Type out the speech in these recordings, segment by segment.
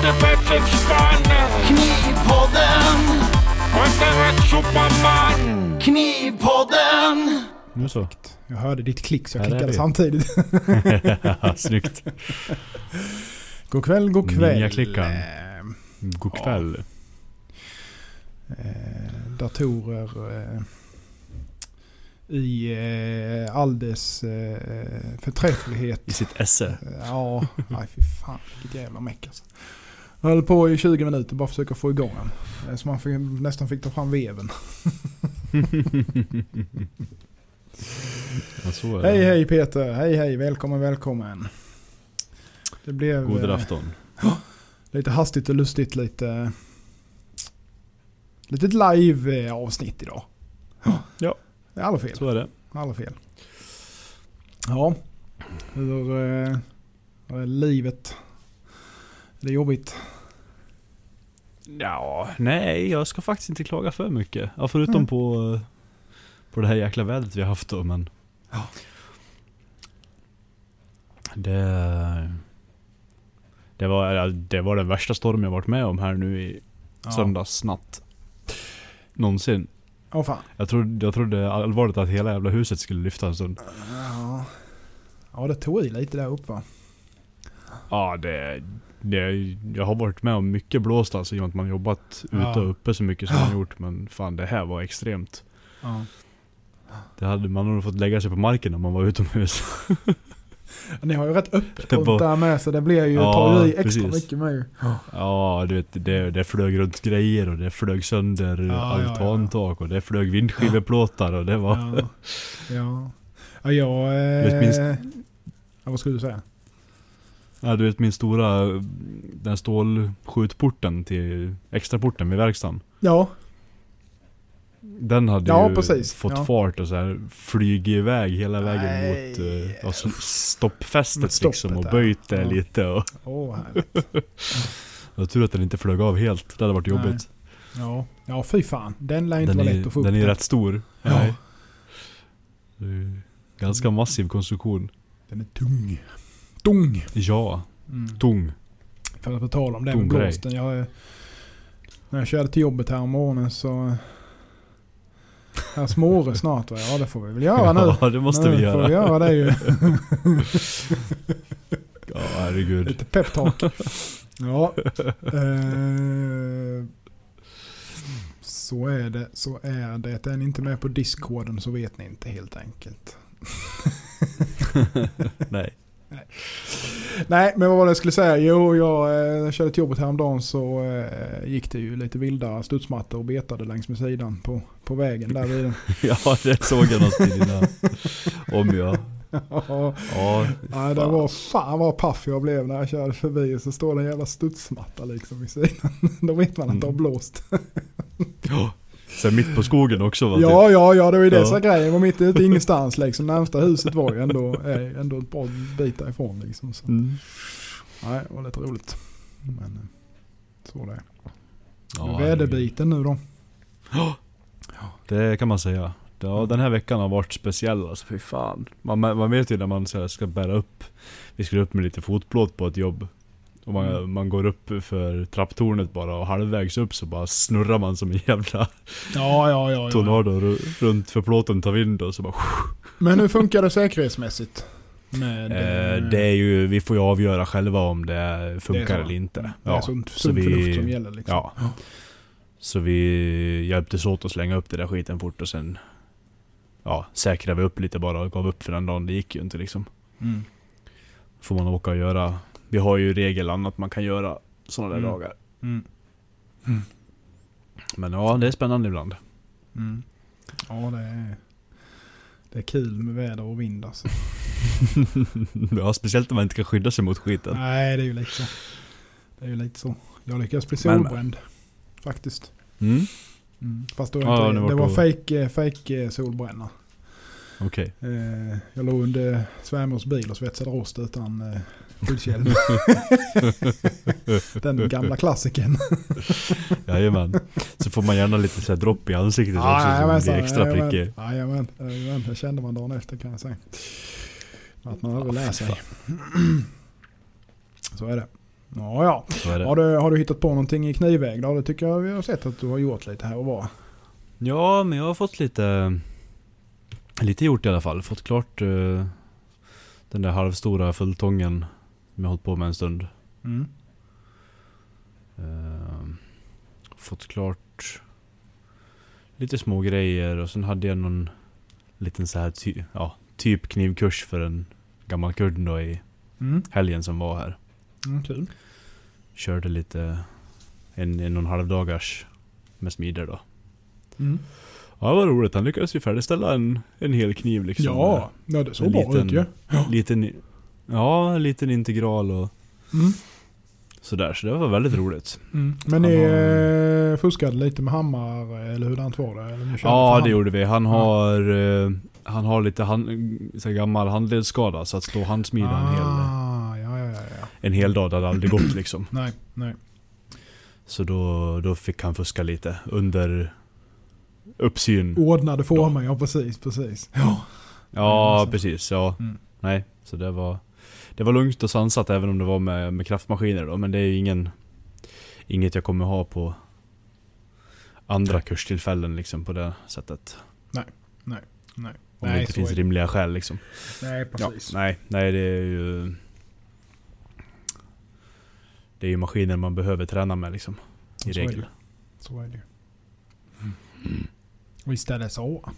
spann. Knivpodden, superman. Knivpodden. Nu så. Jag hörde ditt klick så jag Här är klickade vi. samtidigt. Snyggt. god kväll, god kväll. Ninjaklickaren. Eh, God kväll. eh, datorer eh, i eh, all dess eh, förträfflighet. I sitt esse. Ja, nej fy fan vilket jävla meck alltså. Jag höll på i 20 minuter bara försöka få igång den. Så man fick, nästan fick ta fram veven. Ja. Hej hej Peter, hej hej, välkommen välkommen. Det blev God eh, afton. lite hastigt och lustigt, lite... Litet live eh, avsnitt idag. Ja. Det är alla fel. Så är det. Alla fel. Ja, hur eh, hur är livet? Är det jobbigt? Ja, nej jag ska faktiskt inte klaga för mycket. Ja, förutom Mm. på, på det här jäkla vädret vi har haft då, men... Ja. Det... Det var, det var den värsta storm jag varit med om här nu i Ja. söndagsnatt. Någonsin. Åh fan. Jag trodde, jag trodde allvarligt att hela jävla huset skulle lyfta en stund. Ja. ja, det tog i lite där uppe va? Ja, det, det... Jag har varit med om mycket blåst alltså, i och med att man jobbat Ja. ute och uppe så mycket som man gjort. Men fan, det här var extremt. Ja. Det hade man nog fått lägga sig på marken om man var utomhus. Ni har ju rätt öppet runt där med så det blir ju, Ja, tar ju i extra precis. mycket med ju. Ja, du vet, det, det flög runt grejer och det flög sönder Ja, ja, ja. altantak och det flög vindskiveplåtar och det var... Ja. Ja. Ja, jag... Eh, minst- ja, vad skulle du säga? Ja, du vet min stora, den stålskjutporten till extraporten vid verkstaden. Ja. Den hade Ja, ju precis. fått Ja. fart och så här flygit iväg hela vägen Nej. mot ja, s- stoppfästet Mot stoppet liksom och böjt det lite och... Åh, härligt. Jag tur att den inte flög av helt, det hade varit Nej. jobbigt. Ja. ja, fy fan. Den lär inte Den vara lätt att få upp. den är rätt stor. Ja. Ganska massiv konstruktion. Den är tung. Tung. Ja, Mm. tung. För att på tal om det med blåsten. Jag, när jag körde till jobbet här om morgonen så... Här småre snart va? Ja det får vi väl göra nu. Ja, det måste nu vi göra. får vi göra det ju. Ja, herregud. Lite peptalk. Ja. Eh, så är det, så är det. Är ni inte med på discorden så vet ni inte helt enkelt. Nej. Nej, men vad var det jag skulle säga? Jo, jag eh, körde till jobbet häromdagen så eh, gick det ju lite vilda studsmattor och betade längs med sidan på, på vägen där vid den. Ja, det såg jag något i dina... Om jag... Ja, Ja, Nej, det var fan vad paff jag blev när jag körde förbi så står det en jävla studsmatta liksom i sidan. Då vet man att det har Mm. blåst. ja. Sen mitt på skogen också va? typ. Ja, ja, ja, det var ju det Ja. som var mitt ute ingenstans liksom. Närmsta huset var ju ändå, ändå ett bra bit därifrån liksom. Så. Mm. Nej, det var lite roligt. Men eh, så det är. Ja, Väderbiten nu då. Det kan man säga. Ja, den här veckan har varit speciell alltså, fy fan. Man, man vet ju när man ska bära upp, vi skulle upp med lite fotplåt på ett jobb. Och man, Mm. man går upp för trapptornet bara och halvvägs upp så bara snurrar man som en jävla Ja, ja, ja. ja. tornado ru- runt för plåten tar vind och så bara Men hur funkar det säkerhetsmässigt? Med, eh, Det är ju, vi får ju avgöra själva om det funkar så. eller inte. Det är Ja, sunt, så sunt vi- förnuft som gäller liksom. ja. Så vi hjälptes åt att slänga upp det där skiten fort och sen Ja, säkrade vi upp lite bara och gav upp för den dagen. Det gick ju inte liksom. Mm. Får man åka och göra. Vi har ju regel annat man kan göra sådana där Mm. dagar. Mm. Men ja, det är spännande ibland. Mm. Ja, det är, det är kul med väder och vind alltså. ja, speciellt om man inte kan skydda sig mot skiten. Nej, det är ju lite så. Det är ju lite så. Jag lyckades bli solbränd. Faktiskt. Mm, Mm. Fast då Ja, inte, det var det var fake, eh, fake eh, solbränna. okej. Eh, jag låg under svärmors bil och svetsade rost utan eh, skyddshjälm. Den gamla klassikern. Jajamän. Så får man gärna lite så här dropp i ansiktet också som jajamensan, blir extra jajamän. prickig. Jajamän, jajamän. Det kände man dagen efter kan jag säga. Att man aldrig lär fy sig. Så är det. Ja, ja. Så det. Har du, har du hittat på någonting i knivväg då? Det tycker jag vi har sett att du har gjort lite här och var. Ja, men jag har fått lite... Lite gjort i alla fall. Fått klart eh, den där halvstora fulltången som jag hållit på med en stund. Mm. Eh, fått klart lite små grejer och sen hade jag någon liten så här ty ja, typ knivkurs för en gammal kund då i Mm. helgen som var här. Mm, kul. Körde lite en, en och en halv dagars med smider då. Mm. Ja, vad roligt. Han lyckades ju färdigställa en, en hel kniv liksom. Ja, ja, det såg bra ut ju. Ja. Liten, ja, en liten integral och Mm. sådär. Så det var väldigt roligt. Mm. Men ni har- eh, fuskade lite med hammar eller hurdant var det? Eller Ja, det gjorde vi. Han har, eh, han har lite hand, så gammal handledsskada. Så att stå och handsmida en, hel, Ah, ja, ja, ja, ja. en hel dag, det hade aldrig gått liksom. Nej, nej. Så då, då fick han fuska lite under uppsyn. Ordnade former, ja precis, precis. Ja. Ja, precis. Ja. Mm. Nej, så det var, det var lugnt och sansat även om det var med, med kraftmaskiner då. Men det är ju ingen, inget jag kommer ha på andra kurstillfällen liksom på det sättet. Nej. Om Nej, det inte finns är det. rimliga skäl liksom. Nej, Ja, precis. nej, nej det är ju... Det är ju maskiner man behöver träna med liksom. I Så är regel. det. Så är det. Visst är det så.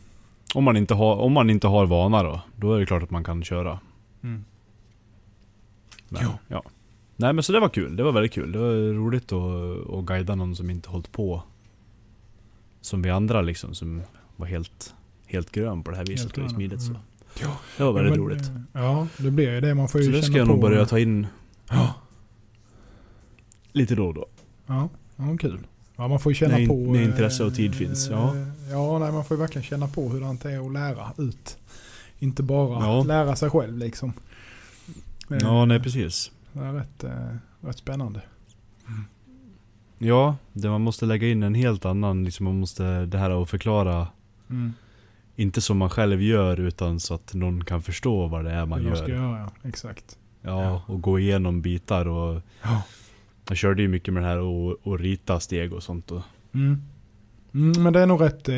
Om man, inte har, om man inte har vana då, då är det klart att man kan köra. Mm. Men, Ja. ja. Nej men så det var kul, det var väldigt kul. Det var roligt att, att guida någon som inte hållit på som vi andra liksom, som var helt, helt grön på det här viset Helt och i grön, smidigt. Så. mm. Det var väldigt Ja, men, roligt. eh, Ja, det blir ju det. Man får ju Så det känna ska jag nog börja ta in Ja, lite då och då. ja, ja kul. Ja, man får ju känna När på... när eh, intresse och tid finns, ja. eh, Ja, nej, man får ju verkligen känna på hur det är att lära ut. Inte bara Ja. lära sig själv liksom. Ja, nej precis. Det är rätt, eh, rätt spännande. Ja, det man måste lägga in en helt annan, liksom man måste, det här att förklara, Mm. inte som man själv gör utan så att någon kan förstå vad det är man gör. ska göra, ja. Exakt. Ja, och gå igenom bitar och Ja. jag körde ju mycket med det här och, och rita steg och sånt. Och, Mm. Mm, men det är nog rätt, eh,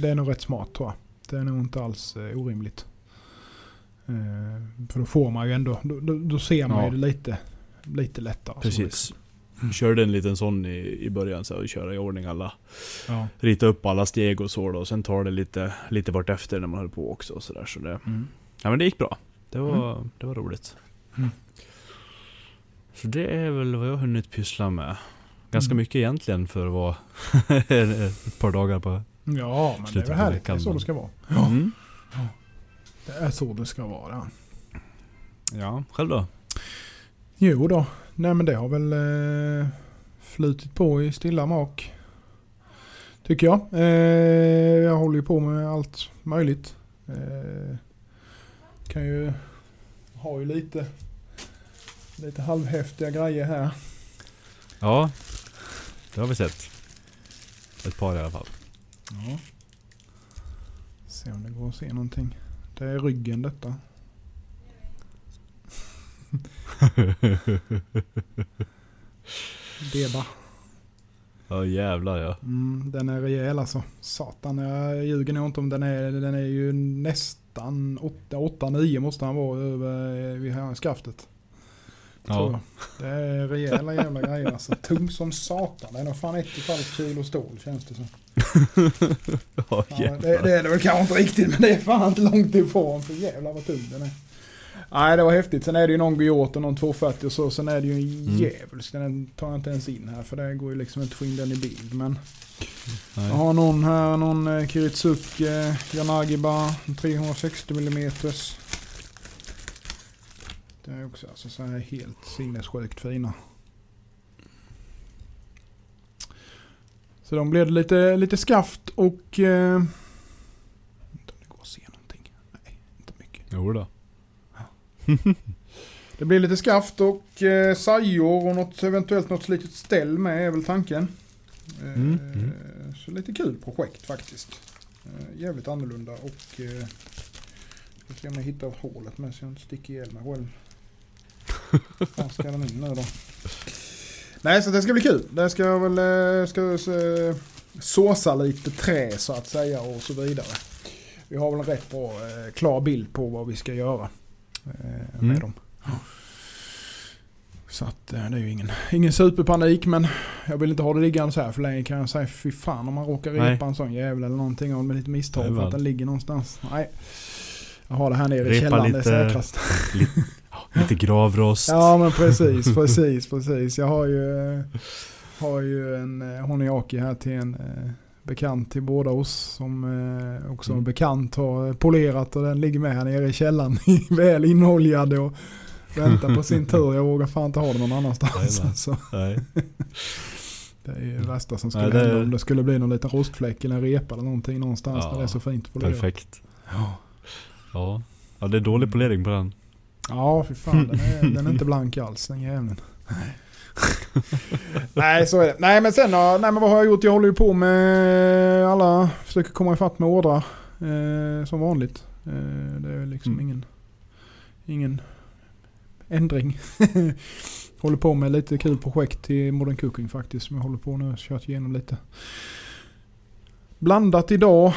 det är nog rätt smart tror jag. Det är nog inte alls eh, orimligt. Eh, för då får man ju ändå, då, då, ser man Ja. ju det lite, lite lättare. så liksom. precis. Körde en liten sån i, i början, så att köra i ordning alla. Ja. Rita upp alla steg och så då. Och sen tar det lite, lite vart efter när man höll på också. Och så där, så det, Mm. ja men det gick bra. Det var, det var roligt. Mm. Så det är väl vad jag hunnit pyssla med. Ganska Mm. mycket egentligen för att vara ett par dagar på... Ja, men det är väl härligt. Det är så det ska vara. Mm. Det är så det ska vara. Ja, själv då? Jo då, nej men det har väl eh, flutit på i stilla mak. Tycker jag. Eh, jag håller ju på med allt möjligt. Eh, kan ju ha ju lite, lite halvhäftiga grejer här. Ja, det har vi sett. Ett par i alla fall. Ja. Se om det går att se någonting. Det är ryggen detta. Deba. Ja jävlar ja. Mm, den är rejäl alltså. Satan, jag ljuger nog inte om den är. Den är ju nästan 8-9 måste han vara över eh, vid här skaftet. Ja. Det är rejäla jävla grejer alltså. Tung som satan. Det är nog fan 1,5 kilo stål känns det som. Ja, Ja, det, det är det väl kanske inte riktigt men det är fan inte långt ifrån. För jävlar vad tung den är. Nej det var häftigt. Sen är det ju någon Guillot och någon 240 och så. Sen är det ju en Mm. djävulsk. Den tar jag inte ens in här för det går ju liksom inte att få in den i bild. Men Nej. jag har någon här, någon Kiritsuki eh, Yanagiba 360 mm. Det är också alltså så här helt sinnessjukt fina. Så de blev lite, lite skaft och... Eh, jag inte om det går att se någonting. Nej, inte mycket. Jo då. Det blir lite skaft och eh, sajor och något, eventuellt något litet ställ med är väl tanken. Eh, Mm, mm. Så lite kul projekt faktiskt. Eh, jävligt annorlunda och... Eh, ska se om jag hittar hålet med så jag inte sticker ihjäl mig själv. Var ska den in nu då? Nej, så det ska bli kul. Det ska väl eh, ska, eh, såsa lite trä så att säga och så vidare. Vi har väl en rätt bra eh, klar bild på vad vi ska göra med Mm. dem. Så att det är ju ingen, ingen superpanik men jag vill inte ha det liggande så här för länge kan jag säga. Fy fan om man råkar repa en sån jävel eller någonting och med lite misstag för att den ligger någonstans. Nej. Jag har det här nere i Repa källaren, det är lite- säkrast. Lite gravrost. Ja men precis, precis, precis. Jag har ju, eh, har ju en eh, Honiaki här till en eh, bekant till båda oss som också Mm. bekant har polerat och den ligger med här nere i källaren väl inoljad och väntar på sin tur. Jag vågar fan inte ha den någon annanstans. Jajamän. Alltså. Nej. Det är ju det värsta som skulle Nej, det- hända om det skulle bli någon liten rostfläck eller en repa eller någonting någonstans Ja, när det är så fint polerat. Perfekt. Ja. Ja. ja, det är dålig polering på den. Ja, för fan. Den är, den är inte blank alls, den jäveln. nej, så är det. Nej, men sen nej, men vad har jag gjort? Jag håller ju på med alla, försöker komma ifatt med ordrar. Eh, som vanligt. Eh, det är liksom Mm. ingen, ingen ändring. håller på med lite kul projekt till Modern Cooking faktiskt. Som jag håller på nu kört igenom lite. Blandat idag.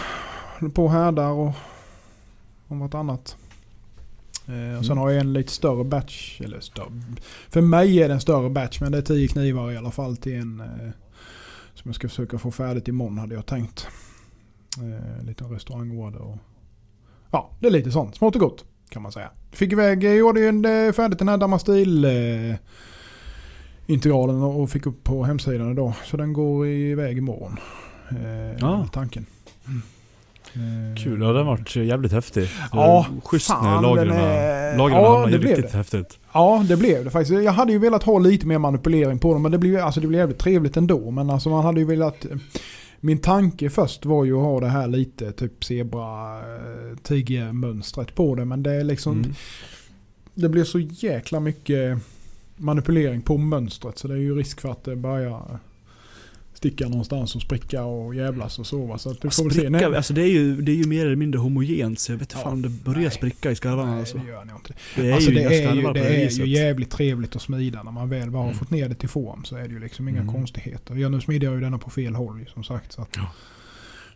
Håller på härdar och om vartannat. Eh, och sen Mm. har jag en lite större batch. Eller större. För mig är det en större batch men det är 10 knivar i alla fall till en. Eh, som jag ska försöka få färdigt imorgon hade jag tänkt. Eh, lite restaurangorder och ja, det är lite sånt. Smått och gott kan man säga. Fick iväg, jag gjorde ju eh, färdigt den här Damastil eh, integralen och fick upp på hemsidan idag. Så den går iväg imorgon. Eh, Ja. Tanken. Eh, Kul, ja den har varit jävligt häftig. Ja, Schysst fan, när lagren, är- lagren ja, hamnade riktigt det. häftigt. Ja, det blev det faktiskt. Jag hade ju velat ha lite mer manipulering på dem, men det blev, alltså, det blev jävligt trevligt ändå. Men alltså man hade ju velat... Min tanke först var ju att ha det här lite typ zebra eh, tigermönstret på det, men det är liksom... Mm. Det blir så jäkla mycket manipulering på mönstret, så det är ju risk för att det börjar sticka någonstans och spricka och jävlas och sova. Så att du får väl se. Spricka, alltså det är, ju, det är ju mer eller mindre homogent så jag vet inte Ja, fan om det börjar nej. spricka i skarvarna Nej, alltså. det gör inte. Det är alltså ju det är, ju, det är ju jävligt trevligt att smida när man väl bara har Mm. fått ner det till form så är det ju liksom inga Mm. konstigheter. Jag nu smider jag ju denna på fel håll som sagt. Så Ja.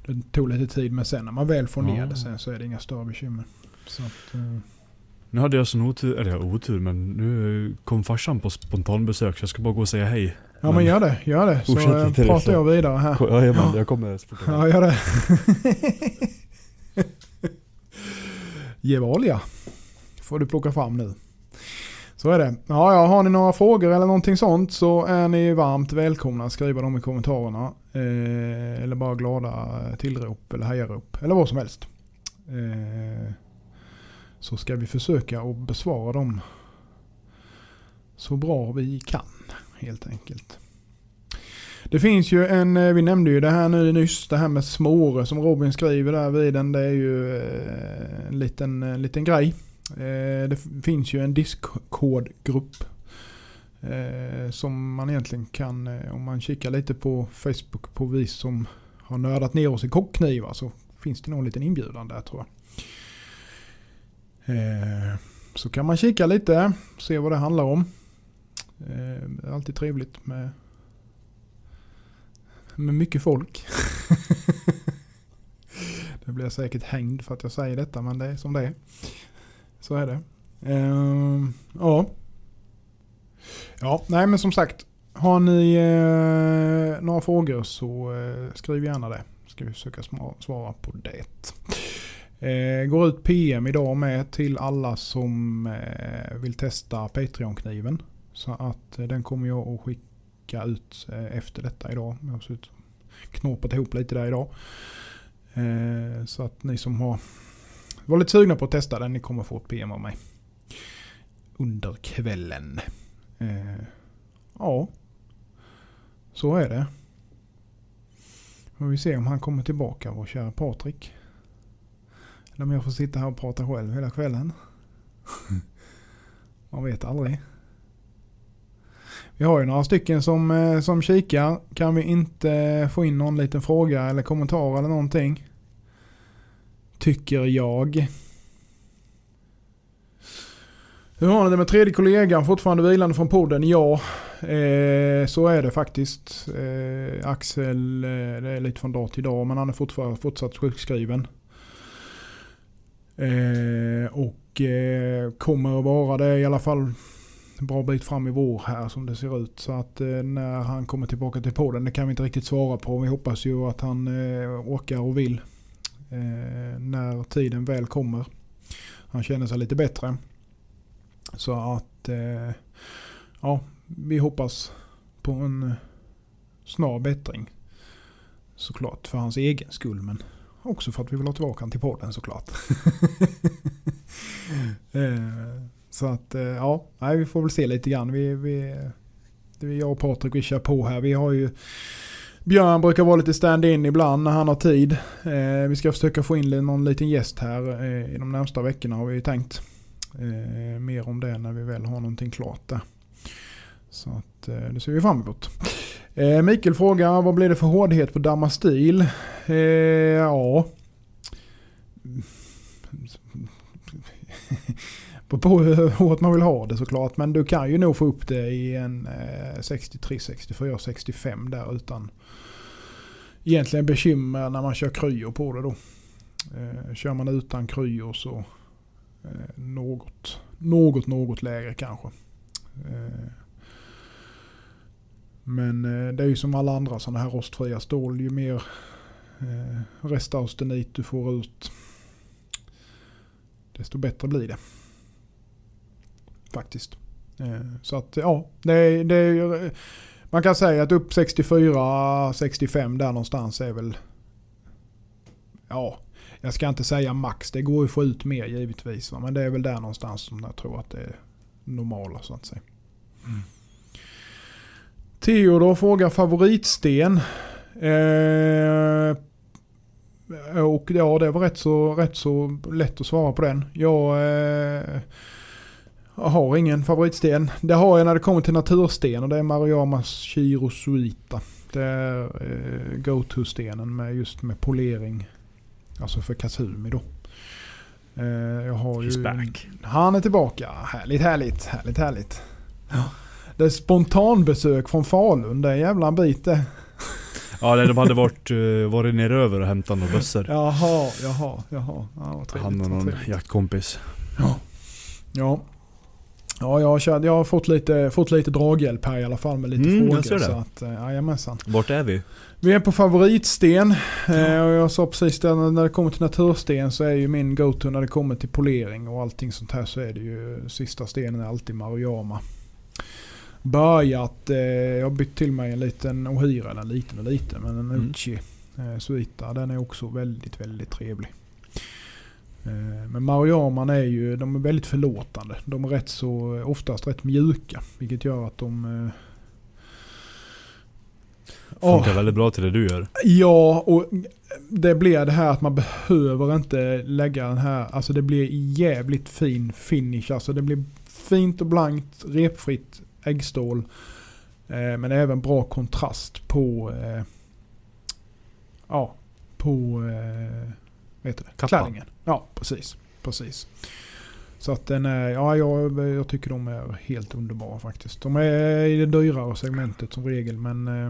Det tog lite tid men sen när man väl får ner Ja. det sen så är det inga större bekymmer. Så att, eh, Nu hade jag sån otur, eller ja, otur men nu kom farsan på spontanbesök så jag ska bara gå och säga hej. Ja men gör det, gör det. Så pratar så. jag vidare här. Jajamän, jag kommer så fort jag. Ja, gör det. Gevalia får du plocka fram nu. Så är det. Ja, ja, har ni några frågor eller någonting sånt så är ni varmt välkomna att skriva dem i kommentarerna. Eh, eller bara glada tillrop eller hejarop eller vad som helst. Eh, så ska vi försöka att besvara dem så bra vi kan helt enkelt. Det finns ju en, eh, vi nämnde ju det här nu nyss, det här med småre som Robin skriver där vid den. Det är ju eh, en liten, en liten grej. Det finns ju en Discord-grupp. Som man egentligen kan, om man kikar lite på Facebook på vi som har nördat ner oss i kockknivar så finns det nog en liten inbjudan där tror jag. Så kan man kika lite, se vad det handlar om. Eh, Det är alltid trevligt med med mycket folk. det blir jag säkert hängd för att jag säger detta men det är som det är. Så är det. Ehm, ja. Ja, nej men som sagt. Har ni eh, några frågor så eh, skriv gärna det. Ska vi försöka svara på det. Eh, går ut PM idag med till alla som eh, vill testa Patreon-kniven. Så att eh, den kommer jag att skicka ut eh, efter detta idag. Jag har knåpat ihop lite där idag. Eh, så att ni som har var lite sugna på att testa den, ni kommer få ett PM av mig. Under kvällen. Ja, så är det. Får vi se om han kommer tillbaka, vår kära Patrik. Eller om jag får sitta här och prata själv hela kvällen. Man vet aldrig. Vi har ju några stycken som, eh, som kikar. Kan vi inte få in någon liten fråga eller kommentar eller någonting? Tycker jag. Hur har ni det med tredje kollegan? Fortfarande vilande från podden? Ja, eh, så är det faktiskt. Eh, Axel, eh, det är lite från dag till dag, men han är fortfarande fortsatt sjukskriven. Eh, och eh, kommer att vara det i alla fall en bra bit fram i vår här som det ser ut. Så att eh, när han kommer tillbaka till podden, det kan vi inte riktigt svara på. Vi hoppas ju att han eh, orkar och vill eh, när tiden väl kommer. Han känner sig lite bättre. Så att eh, ja, vi hoppas på en snar bättring. Såklart för hans egen skull men också för att vi vill ha tillbaka honom till podden såklart. Eh, så att eh, ja, nej, vi får väl se lite grann. Vi, vi, det är jag och Patrik vi kör på här. Vi har ju Björn brukar vara lite stand-in ibland när han har tid. Eh, vi ska försöka få in någon liten gäst här eh, i de närmsta veckorna har vi ju tänkt. Eh, mer om det när vi väl har någonting klart där. Så att eh, det ser vi fram emot. Eh, Mikael frågar vad blir det för hårdhet på Damastil? Eh, ja. På, på hur hårt man vill ha det såklart. Men du kan ju nog få upp det i en 63, 64, 65 där utan egentligen bekymmer när man kör kryo på det då. Eh, kör man utan kryo så eh, något, något, något lägre kanske. Eh, men det är ju som alla andra sådana här rostfria stål. Ju mer restaustenit du får ut desto bättre blir det. Faktiskt. Eh, så att ja, det, det man kan säga att upp 64-65 där någonstans är väl Ja, jag ska inte säga max. Det går ju att få ut mer givetvis. Va? Men det är väl där någonstans som jag tror att det är normala så att säga. Theodor frågar favoritsten. Eh, och ja, det var rätt så, rätt så lätt att svara på den. Jag, eh, jag har ingen favoritsten. Det har jag när det kommer till natursten och det är Mariamas Chirosuita. Det är eh, go-to-stenen med just med polering. Alltså för Kasumi då. Eh, jag har ju... He's back. Han är tillbaka. Härligt, härligt, härligt, härligt. Det är spontanbesök från Falun. Det är en jävla bit det. Ja, nej, de hade varit, uh, varit över och hämtat några bössor. Jaha, jaha, jaha. Ja, vad trevligt, Han och någon jaktkompis. Ja. Ja, jag har, jag har fått, lite, fått lite draghjälp här i alla fall med lite Mm, jag frågor. ser det. Så att, eh, jajamensan. Vart är vi? Vi är på favoritsten. Eh, och jag sa precis det, när det kommer till natursten så är ju min go-to när det kommer till polering och allting sånt här så är det ju sista stenen är alltid Maruyama. Börjat, eh, jag har bytt till mig en liten Ohira, eller en liten och liten, men en Mm. Uchi eh, Suita. Den är också väldigt, väldigt trevlig. Eh, men Mariaman är ju, de är väldigt förlåtande. De är rätt så, oftast rätt mjuka. Vilket gör att de... Eh, Funkar väldigt bra till det du gör. Ja, och det blir det här att man behöver inte lägga den här, alltså det blir jävligt fin finish. Alltså det blir fint och blankt, repfritt äggstål. Eh, men även bra kontrast på, ja, på, vet du det, Kappan. klänningen. Ja, precis. Precis. Så att den är, ja jag, jag tycker de är helt underbara faktiskt. De är i det dyrare segmentet som regel men eh,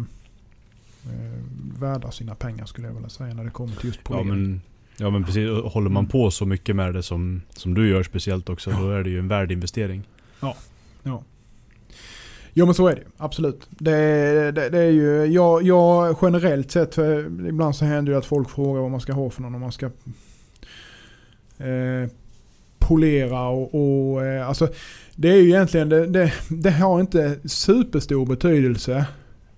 eh, värda sina pengar skulle jag vilja säga när det kommer till just Ja polering. men, ja men precis, håller man på så mycket med det som, som du gör speciellt också, då är det ju en värd investering. Jo men så är det absolut. Det, det, det är ju, jag, jag generellt sett, ibland så händer det att folk frågar vad man ska ha för någon om man ska eh, polera och, och eh, alltså det är ju egentligen, det, det, det har inte superstor betydelse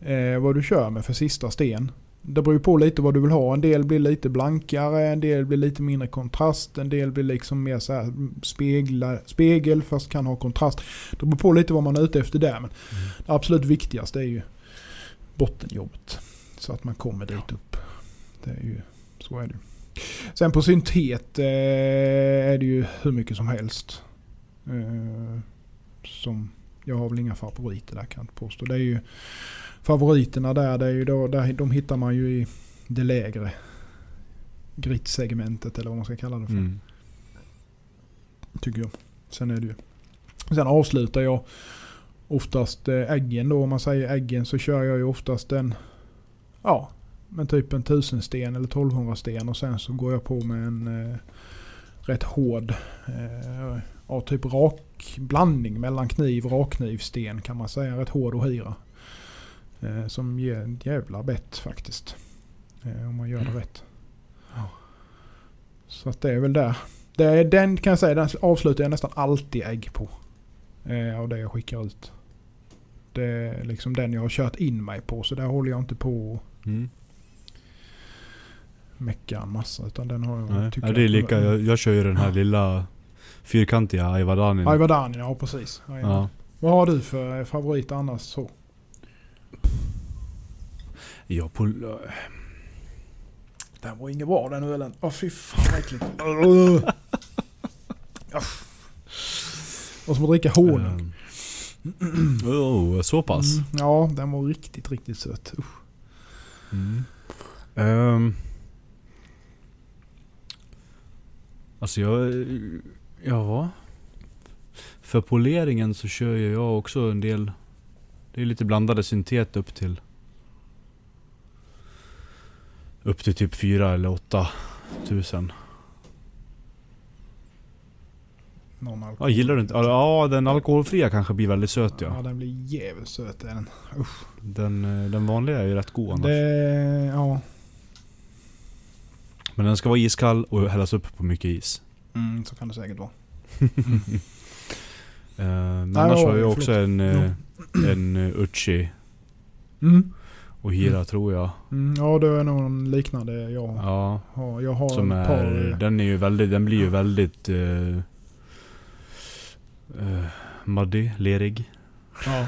eh, vad du kör med för sista sten. Det beror ju på lite vad du vill ha. En del blir lite blankare, en del blir lite mindre kontrast, en del blir liksom mer så här spegla, spegel fast kan ha kontrast. Det beror på lite vad man är ute efter där. Men det absolut viktigaste är ju bottenjobbet. Så att man kommer dit upp. Det är ju, så är det ju. Sen på syntet eh, är det ju hur mycket som helst. Eh, som, jag har väl inga favoriter där kan jag inte påstå. Det är ju favoriterna där, det är ju då, där, de hittar man ju i det lägre grit-segmentet eller vad man ska kalla det för. Mm. Tycker jag. Sen är det ju Sen avslutar jag oftast eh, äggen då. Om man säger äggen så kör jag ju oftast en, ja, men typ en 1000 sten eller 1200 sten och sen så går jag på med en eh, rätt hård, eh, ja typ rak blandning mellan kniv och rakknivsten kan man säga. Rätt hård ohira. Eh, som ger en jävla bett faktiskt. Eh, om man gör det rätt. Så att det är väl där. Det är den kan jag säga, den avslutar jag nästan alltid ägg på. Eh, av det jag skickar ut. Det är liksom den jag har kört in mig på. Så där håller jag inte på och Mm. Mecka en massa. Utan den har jag... Nej. tycker Ja, det är jag- lika, jag, jag kör ju den här lilla fyrkantiga Ayvadanin. Ayvadani, ja precis. Ja. Vad har du för favorit annars så? Ja, på, Den var ingen bra den ölen. Åh fy fan vad äckligt. Och som att dricka honung. Ehm. oh, så pass? Mm, ja, den var riktigt, riktigt söt. Usch. Mm. Ehm. Alltså jag... Ja. För poleringen så kör ju jag också en del... Det är lite blandade syntet upp till... Upp till typ 4 eller 8 tusen. Någon alkohol. Ja, gillar du inte? Ja, den alkoholfria kanske blir väldigt söt Ja, ja. den blir jävligt söt är den. Usch. Den, eh, den vanliga är ju rätt god annars. Det, ja. Men den ska vara iskall och hällas upp på mycket is. Mm, så kan det säkert vara. Eh, men annars ja, har jag förlåt. också en, eh, en uh, Uchi Mm. och Hira Mm. tror jag. Mm, ja, det är nog en liknande jag Ja, har. Jag har som ett par... är, eh, den är ju väldigt, den blir ju väldigt uh, uh, muddy, lerig. Ja.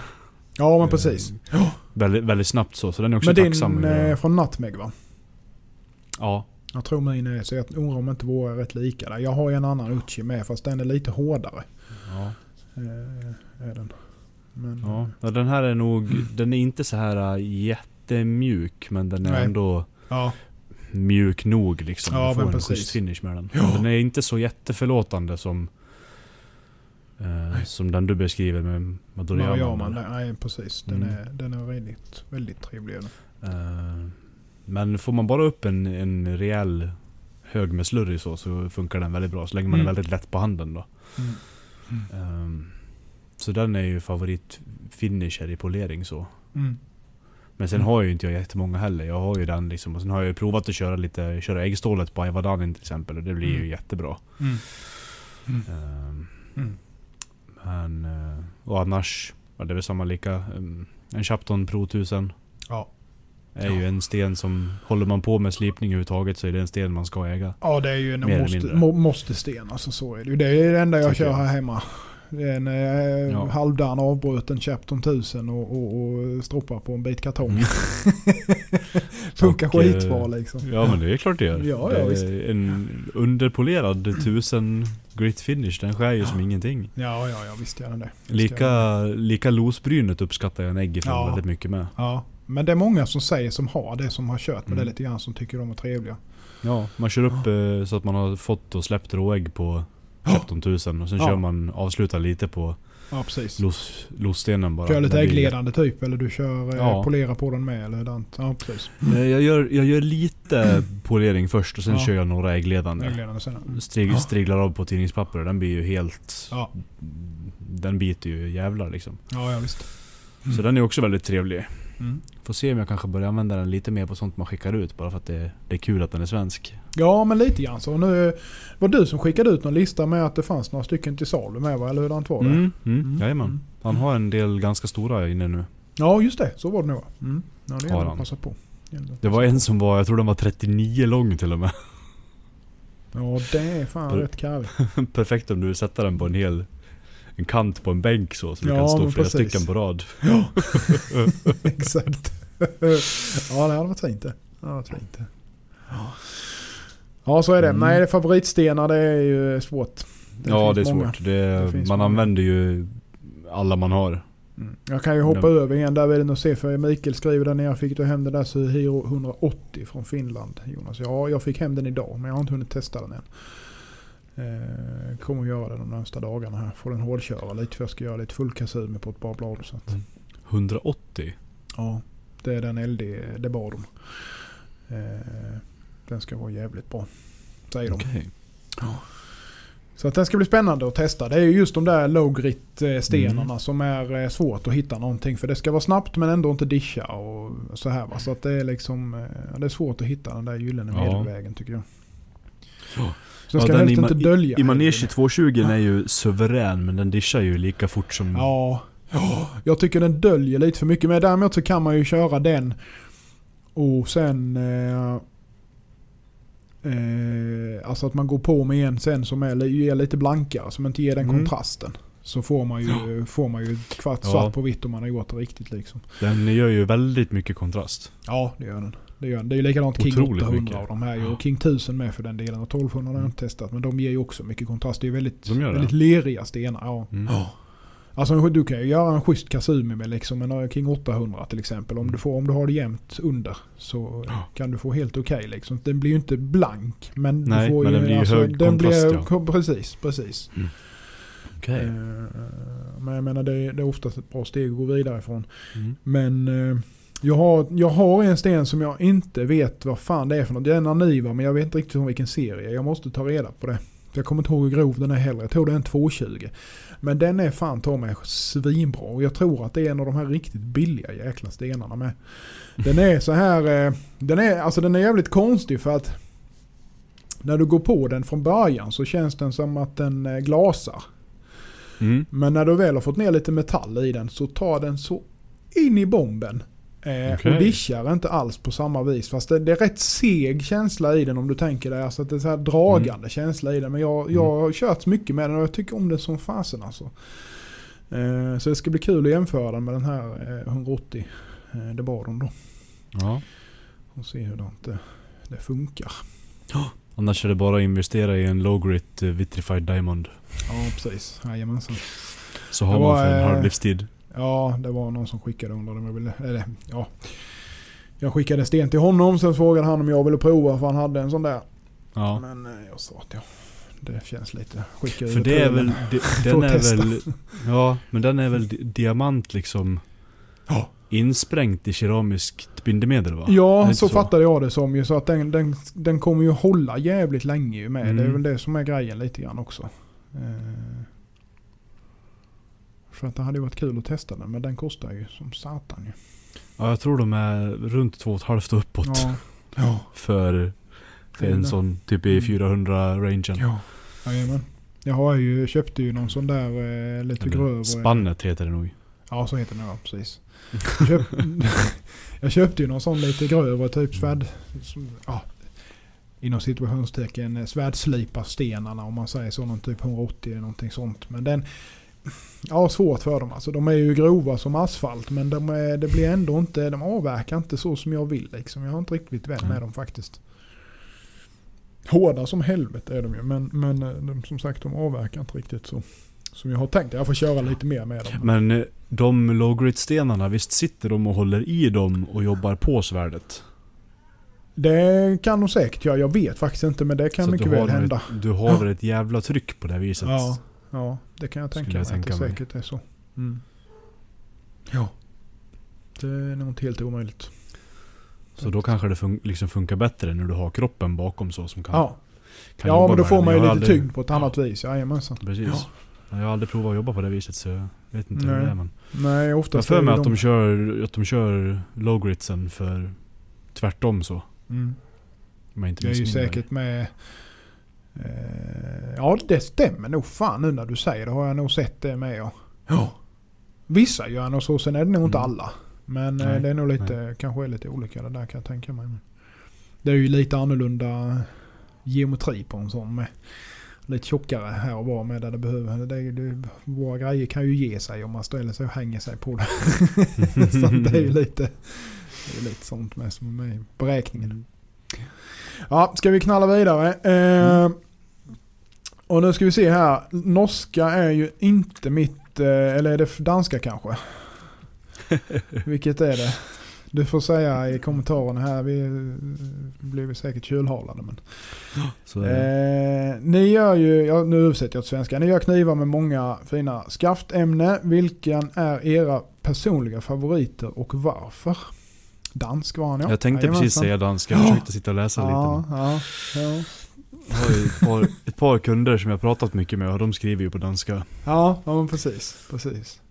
ja, men precis. Eh, väldigt, väldigt snabbt så, så den är också Men tacksam. din att göra. eh, från Nutmeg va? Ja, Jag tror min är så jag undrar om inte våra är rätt lika där. Jag har en annan Uchi med fast den är lite hårdare. ja, Eh, är den. Men, ja. Den här är nog, den är inte så här uh, jättemjuk men den är Nej. ändå ja. mjuk nog liksom. Ja, att få men en precis. schysst finish med den. Ja. Den är inte så jätteförlåtande som eh, Som den du beskriver med. Mariaman, nej, precis. Den, Mm. är, den är väldigt, väldigt trevlig. Eh, Men får man bara upp en, en rejäl hög med slurry så, så funkar den väldigt bra. Så länge man Mm. är väldigt lätt på handen då. Mm. Ehm, så den är ju favorit finisher i polering så. Mm. Men sen Mm. har ju inte jag jättemånga heller. Jag har ju den liksom. Och sen har jag ju provat att köra lite, köra äggstålet på Ayvadanin till exempel. Och det blir ju Mm. jättebra. Mm. Ehm, Mm. Men, eh, och annars, ja, det är väl samma lika. Um, En Chapton Pro 1000 Ja. Är ju en sten som, håller man på med slipning överhuvudtaget så är det en sten man ska äga. ja, det är ju en måste, må, måste-sten. Alltså, så är det. Det är det enda jag Tycker kör här hemma. Det är en eh, Ja. halvdan avbruten Chapton 1000 och, och, och stroppar på en bit kartong. Mm. Funkar Och, eh, skitbra liksom. Ja men det är klart det gör. Ja, ja, visst. En underpolerad 1000 grit finish, den skär ju som ingenting. Ja, ja, ja visst gör den det. Visst gör den Lika, lika losbrynet uppskattar jag en ägg Ja. väldigt mycket med. Ja, men det är många som säger som har det som har kört med Mm. det lite grann som tycker de är trevliga. Ja, man kör upp eh, så att man har fått och släppt råägg på 17 000 och sen Ja. kör man, avslutar lite på Ja, precis. los, losstenen bara. Kör lite äggledande typ eller du kör eh, Ja. polera på den med eller hurdant. Ja, precis. Jag gör, jag gör lite polering först och sen Ja. kör jag några äggledande. Äggledande sen. Strig, Ja. Striglar av på tidningspapper den blir ju helt... Ja, Den biter ju jävlar liksom. ja, ja visst. Så den är också väldigt trevlig. Mm. Får se om jag kanske börjar använda den lite mer på sånt man skickar ut bara för att det, det är kul att den är svensk. Ja, men lite grann så. Nu var du som skickade ut någon lista med att det fanns några stycken till salu med va? Eller hurdant var det? Mm, mm, Mm. Jajamän. Mm. Han har en del ganska stora inne nu. Ja, just det. Så var det nog. Mm. Ja, det Har han. passa på. Det var en som var, jag tror den var 39 lång till och med. Ja, det är fan För- rätt karvigt. Perfekt om du sätter den på en hel en kant på en bänk så, så du Ja, kan stå flera precis. stycken på rad. Exakt. ja, det hade varit fint det. Det hade varit fint det. Ja, så är det. Mm. Nej, favoritstenar det är ju svårt. Det ja, det är många. svårt. Det, Det man många. använder ju alla man har. Mm. Jag kan ju hoppa Den- över igen där vill jag se för Mikael skriver där nere. Fick du hem den där Suhiro 180 från Finland Jonas? Ja, jag fick hem den idag men jag har inte hunnit testa den än. Eh, kommer att göra det de närmsta dagarna här. Får den hårdköra lite för jag ska göra lite full kasumi på ett par blad. Så att, Mm. 180? ja, det är den LD det bad de. Eh, den ska vara jävligt bra. Säger de. Okej. Så att den ska bli spännande att testa. Det är ju just de där low-grit eh, stenarna Mm. som är eh, svårt att hitta någonting. För det ska vara snabbt men ändå inte discha och så här va. Så att det är liksom, eh, det är svårt att hitta den där gyllene Ja. medelvägen tycker jag. Ja. Den ska den helst inte dölja. i, i Manege heller. 220 är ju suverän men den dischar ju lika fort som... Ja, ja, jag tycker den döljer lite för mycket. Men däremot så kan man ju köra den och sen... Eh, eh, alltså att man går på med en sen som är, är lite blankare, som inte ger den Mm. kontrasten. Så får man ju, får man ju kvart Ja. svart på vitt om man har gjort det riktigt liksom. Den gör ju väldigt mycket kontrast. Ja, det gör den. Det, gör den. det är ju likadant King Otroligt 800 mycket. av de här. Ja. Och King 1000 med för den delen. Och 1200 har jag inte testat. Men de ger ju också mycket kontrast. Det är ju väldigt, De väldigt leriga stenar. Ja. Mm. Alltså du kan ju göra en schysst Kazumi med liksom en King 800 till exempel. Om du, får, om du har det jämnt under så Ja. kan du få helt okej liksom. Den blir ju inte blank. Men Nej, du får men ju, den blir ju alltså, hög den kontrast, blir, ja. Precis, precis. Okej. Eh, men jag menar det, är- det är oftast ett bra steg att gå vidare ifrån. Mm. Men eh, jag, har, jag har en sten som jag inte vet vad fan det är för något. Det är en Aniva men jag vet inte riktigt från vilken serie. Jag måste ta reda på det. Jag kommer inte ihåg hur grov den är heller. Jag tror det är en 220. Men den är fan ta mig svinbra. Och jag tror att det är en av de här riktigt billiga jäkla stenarna med. Den är så här, eh, den är, alltså den är jävligt konstig för att när du går på den från början så känns den som att den eh, glasar. Mm. Men när du väl har fått ner lite metall i den så tar den så in i bomben. Eh, Okej. Och dischar inte alls på samma vis. Fast det, det är rätt seg känsla i den om du tänker dig. Alltså att det är så här dragande Mm. känsla i den. Men jag, jag har kört mycket med den och jag tycker om den som fasen alltså. Eh, så det ska bli kul att jämföra den med den här eh, 180 eh, det bad de då. Ja. Och se hur det, det funkar. Annars är det bara att investera i en low grit eh, vitrified diamond. Ja precis, jajamensan. Så har Det man var, för en eh, halv livstid. Ja, det var någon som skickade under om jag ville, eller ja. Jag skickade sten till honom, sen frågade han om jag ville prova för han hade en sån där. Ja. Men eh, jag sa att ja, det känns lite skicka För det är väl... Får den är testa. väl... Ja, men den är väl di- diamant liksom... Ja. Insprängt i keramiskt bindemedel va? Ja, så, inte fattade jag det som ju. Så att den, den, den kommer ju hålla jävligt länge ju med. Mm. Det är väl det som är grejen lite grann också. Eh, för att det hade ju varit kul att testa den, men den kostar ju som satan ju. Ja, jag tror de är runt två och ett halvt och uppåt. Ja. ja. För, för Det en det. sån typ i Mm. 400-rangen. Ja. Jajamän. Jag har ju, köpte ju någon sån där eh, lite grövre. Spannet heter det nog. Ja, så heter den ja, precis. Jag, köp, jag köpte ju någon sån lite grövre typ svärd... som- Ja, inom situationstecken eh, svärdsliparstenarna om man säger så. Någon typ 180 eller någonting sånt. Men den... Ja, svårt för dem alltså. De är ju grova som asfalt men de är, det blir ändå inte... De avverkar inte så som jag vill liksom. Jag har inte riktigt vän med Nej. dem faktiskt. Hårda som helvete är de ju men, men eh, de, som sagt de avverkar inte riktigt så. Som jag har tänkt. Jag får köra lite mer med dem. Men eh, de low grit stenarna, visst sitter de och håller i dem och jobbar på svärdet? Det kan nog säkert göra. Jag vet faktiskt inte men det kan Så mycket väl hända. Ett, du har väl ett jävla tryck på det här viset? Ja, ja, det kan jag tänka jag mig. att tänka det mig. säkert är så. Mm. Ja. Det är nog inte helt omöjligt. Så då kanske det fun liksom funkar bättre när du har kroppen bakom så som kan, Ja, kan ja jobba men då får man ju Jag lite aldrig- tyngd på ett annat vis. Jajamensan. Precis. Ja. Jag har aldrig provat att jobba på det viset så jag vet inte hur Nej. det är men. Nej, Jag oftast för är mig att de kör, att de kör low gritsen för tvärtom så. Mm. Om jag inte Det är ju säkert med... Eh, ja, det stämmer nog fan nu när du säger det. Har jag nog sett det med. Ja. ja. Vissa gör nog så, sen är det nog inte Mm. alla. Men eh, Nej, det är nog lite, kanske är lite olika det där kan jag tänka mig. Det är ju lite annorlunda geometri på en sån med. Lite tjockare här och var med där det behöver. Det, det, våra grejer kan ju ge sig om man ställer sig och hänger sig på det. så det är ju lite, det är lite sånt med som är med i beräkningen. Ja, ska vi knalla vidare? Eh, och nu ska vi se här. Norska är ju inte mitt, eh, eller är det danska kanske? Vilket är det? Du får säga i kommentarerna här. Vi eh, blir säkert kylhalade. Men. Eh, ni gör ju, ja, nu översätter jag till svenska. Ni gör knivar med många fina skaftämne. Vilken är era personliga favoriter och varför? Dansk var han ja. jag tänkte precis Jajamensan. säga danska, jag försökte sitta och läsa Ja, lite. ja, ja. Jag har ju ett par, ett par kunder som jag pratat mycket med och de skriver ju på danska. Ja, ja men precis. precis.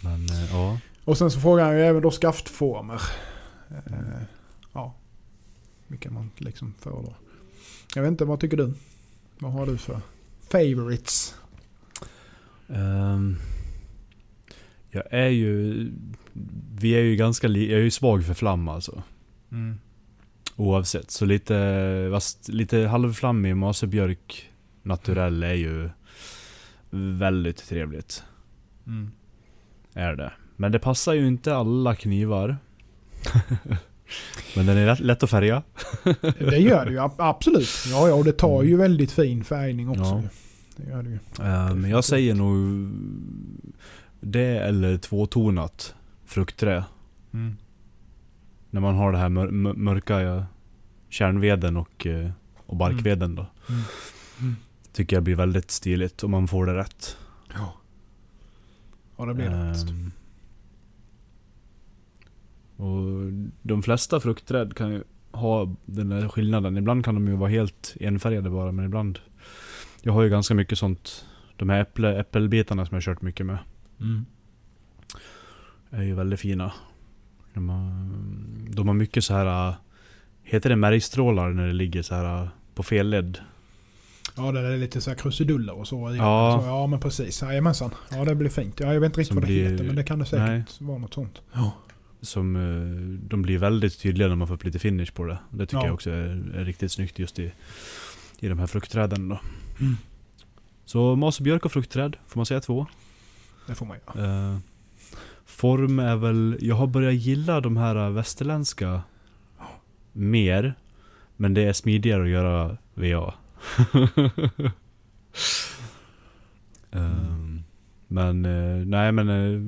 Men eh, ja. Och sen så frågar han ju även då skaftformer. Eh, ja, vilka man liksom föredrar. Jag vet inte, vad tycker du? Vad har du för favorites? Ehm, jag är ju... Vi är ju ganska li, Jag är ju svag för flam alltså. Oavsett. Så lite, lite halvflammig masebjörk naturell är ju väldigt trevligt. Mm. Är det. Men det passar ju inte alla knivar. Men den är lätt, lätt att färga. Det gör det ju ab- absolut. Ja, ja, och det tar ju väldigt fin färgning också. Ja. Det gör det ju. Eh, Men jag säger nog det eller tvåtonat fruktträ. När man har det här mör, mör- mörka kärnveden och, eh, och barkveden då. Mm. Mm. Tycker jag blir väldigt stiligt om man får det rätt. Ja. Ja, det blir det. Ehm, och de flesta fruktträd kan ju ha den där skillnaden. Ibland kan de ju vara helt enfärgade bara, men ibland... Jag har ju ganska mycket sånt. De här äpple, äppelbitarna som jag kört mycket med. Mm. är ju väldigt fina. De har, de har mycket så här äh, Heter det märgstrålar när det ligger så här äh, på fel led? Ja, det är lite så här krusiduller och så. Ja. Så, ja, men precis. Jajamensan. Ja, det blir fint. Ja, jag vet inte riktigt Som vad det blir- heter, men det kan det säkert Nej. vara något sånt. Som, eh, de blir väldigt tydliga när man får upp lite finish på det. Det tycker Ja. jag också är, är riktigt snyggt just i, i de här fruktträden då. Mm. Så masebjörk och fruktträd, får man säga två? Det får man göra. Eh, form är väl... Jag har börjat gilla de här västerländska mer. Men det är smidigare att göra VA. Ehm, men eh, nej men... eh,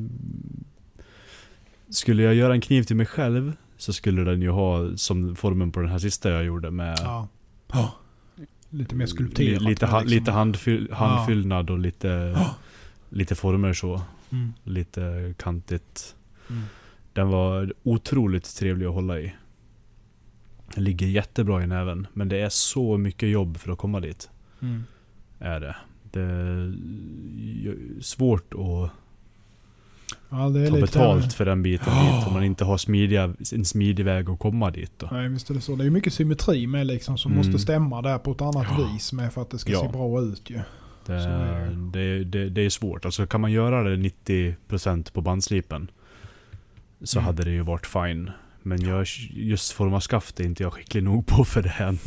skulle jag göra en kniv till mig själv så skulle den ju ha som formen på den här sista jag gjorde med Ja. ja. Lite mer skulpterat. li, lite, ha, liksom- lite handfyll, handfyllnad och lite, Ja. lite former så. Mm. Lite kantigt. Mm. Den var otroligt trevlig att hålla i. Den ligger jättebra i näven, men det är så mycket jobb för att komma dit. Mm. Är det. Det är svårt att Ja, det är ta lite betalt för den biten dit om man inte har smidiga, en smidig väg att komma dit då. Nej, visst är det så. Det är mycket symmetri med liksom som Mm. måste stämma där på ett annat Ja. vis med för att det ska Ja. se bra ut ju. Det, Så är det, det, det är svårt. Alltså kan man göra det 90% på bandslipen så Mm. hade det ju varit fine. Men jag, just forma skaft är inte jag skicklig nog på för det än.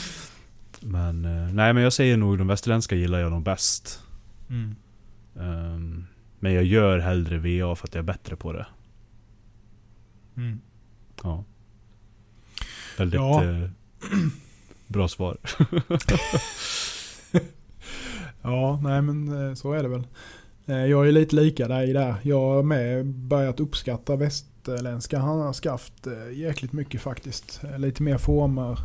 men eh, nej men jag säger nog de västerländska gillar jag nog bäst. Mm. Ehm, men jag gör hellre VA för att jag är bättre på det. Mm. Ja. Väldigt Ja. eh, bra svar. Ja, nej men eh, så är det väl. Eh, Jag är lite lika dig där. Jag har med börjat uppskatta västerländska handskaft eh, jäkligt mycket faktiskt. Lite mer former.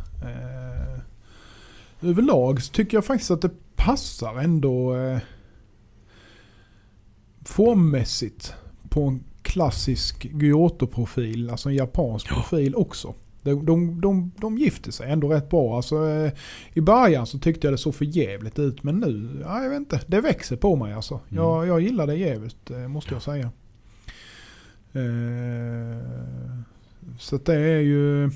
Överlag så tycker jag faktiskt att det passar ändå formmässigt på en klassisk Gyoto-profil, alltså en japansk profil också. De, de, de, de gifter sig ändå rätt bra. Alltså, eh, I början så tyckte jag det såg för jävligt ut men nu, ja, jag vet inte. Det växer på mig alltså. Mm. Jag, jag gillar det jävligt eh, måste jag säga. Eh, så det är ju...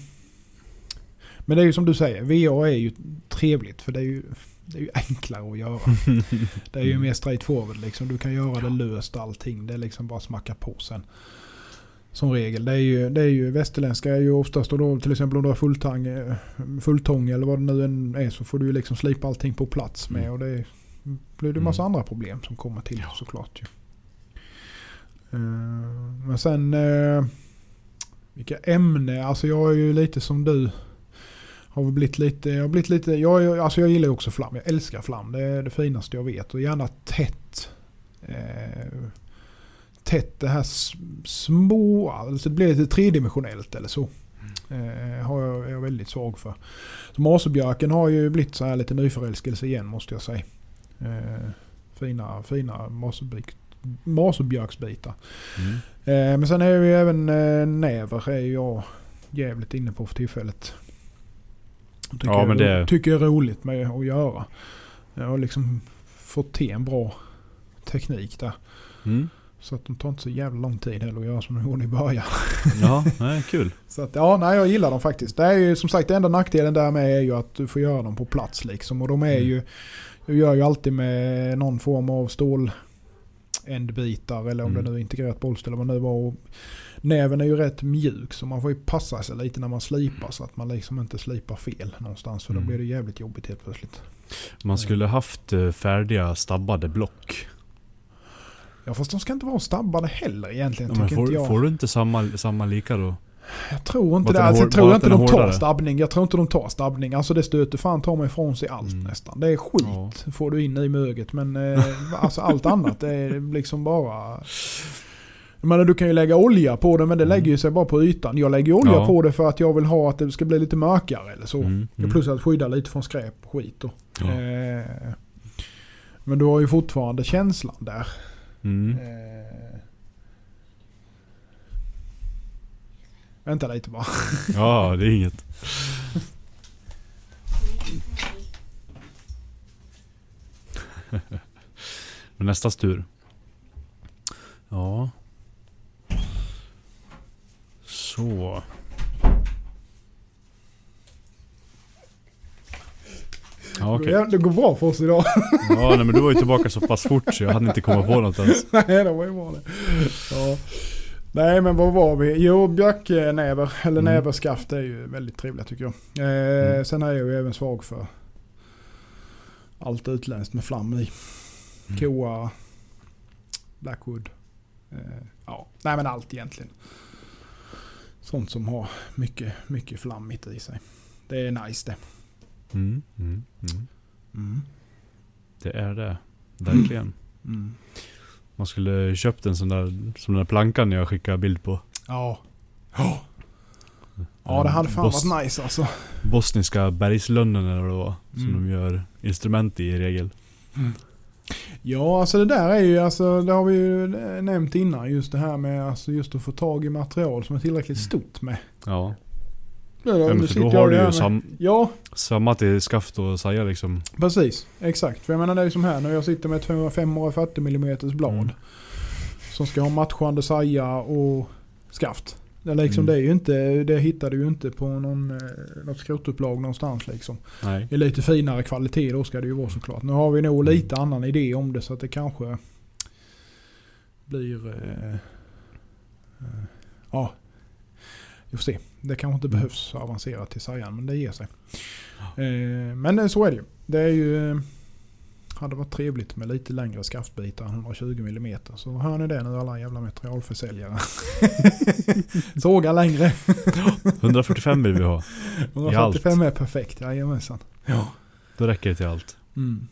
Men det är ju som du säger, VA är ju trevligt för det är ju, det är ju enklare att göra. Det är ju mer straight forward liksom. Du kan göra det löst allting. Det är liksom bara smacka på sen. Som regel. Det är ju, det är ju västerländska är ju oftast då till exempel om du har fulltang, eh, fulltång eller vad det nu än är så får du ju liksom slipa allting på plats med. Mm. Och det blir det en massa Mm. andra problem som kommer till såklart ju. Eh, Men sen eh, vilka ämne, alltså jag är ju lite som du. Har blivit lite, jag har blivit lite, jag, alltså jag gillar ju också flam. Jag älskar flam. Det är det finaste jag vet. Och gärna tätt. Eh, tätt det här små, alltså det blir lite tredimensionellt eller så. Eh, har jag, är jag väldigt svag för. Så Masebjörken har ju blivit så här lite nyförälskelse igen måste jag säga. Eh, fina, fina masebjörksbitar. Mm. Eh, men sen är ju även eh, näver är jag jävligt inne på för tillfället. Tycker Ja, jag, men det- tycker jag är roligt med att göra. Jag har liksom fått till en bra teknik där. Mm. Så att de tar inte så jävla lång tid heller att göra som de gjorde i början. Ja, nej, kul. Så att, ja, nej, jag gillar dem faktiskt. Det är ju som sagt, det enda nackdelen där med är ju att du får göra dem på plats liksom. Och de är Mm. ju, jag gör ju alltid med någon form av stål ändbitar eller om Mm. det nu är integrerat bollställ eller vad det nu var. Och näven är ju rätt mjuk så man får ju passa sig lite när man slipar så att man liksom inte slipar fel någonstans. För då Mm. blir det jävligt jobbigt helt plötsligt. Man skulle haft eh, färdiga stabbade block. Ja fast de ska inte vara stabbade heller egentligen Ja, tycker inte får, jag. får du inte samma, samma lika då? Jag tror inte det. Alltså, jag tror inte de tar stabbning. Jag tror inte de tar stabbning. Alltså det stöter fan ta mig ifrån sig allt Mm. nästan. Det är skit Ja. får du in i möget. Men eh, alltså allt annat det är liksom bara... Jag menar du kan ju lägga olja på det men det Mm. lägger ju sig bara på ytan. Jag lägger olja Ja. på det för att jag vill ha att det ska bli lite mörkare eller så. Mm, mm. Plus att skydda lite från skräp och skit då. Ja. Eh, men du har ju fortfarande känslan där. Mm. Eh, vänta lite bara. Ja, det är inget. Men nästas tur. Ja. Så. Ja, okej. Det går bra för oss idag. Ja, nej, men du var ju tillbaka så pass fort så jag hade inte kommit på något ens. Nej, det var ju bra det. Ja. Nej, men vad var vi? Jo, björknäver, eller Mm. näverskaft är ju väldigt trevliga tycker jag. Eh, Mm. Sen är jag ju även svag för allt utländskt med flam i. Mm. Koa, Blackwood. Eh, ja, nej men allt egentligen. Sånt som har mycket, mycket flammigt i sig. Det är nice det. Mm, mm, mm. Mm. Det är det. Verkligen. Mm. Man skulle köpt en sån där, som den där plankan jag skickade bild på. Ja. Ja. Ja, det hade fan Bos- varit nice alltså. Bosniska bergslönnen eller vad det var. Som Mm. de gör instrument i i regel. Ja, alltså det där är ju, alltså, det har vi ju nämnt innan. Just det här med alltså, just att få tag i material som är tillräckligt stort med. Ja. Mm. Ja, nu för sitter då har du ju sam, Ja, samma till skaft och saja liksom. precis. Exakt. För jag menar det är ju som här när jag sitter med ett 540 mm blad. Mm. Som ska ha matchande saja och skaft. Det, liksom, Mm. det, är ju inte, det hittar du ju inte på någon, eh, något skrotupplag någonstans liksom. Nej. I lite finare kvalitet då ska det ju vara såklart. Nu har vi nog Mm. lite annan idé om det så att det kanske blir... Eh, eh, ja, vi får se. Det kanske inte Mm. behövs avancerat till Sajan men det ger sig. Eh, men eh, så är det ju. Det är ju... Eh, hade varit trevligt med lite längre skaftbitar än 120 mm. Så hör ni det nu alla jävla materialförsäljare. Såga längre. 145 vill vi ha. 145 är perfekt, jajamensan. Ja. Då räcker det till allt. Mm.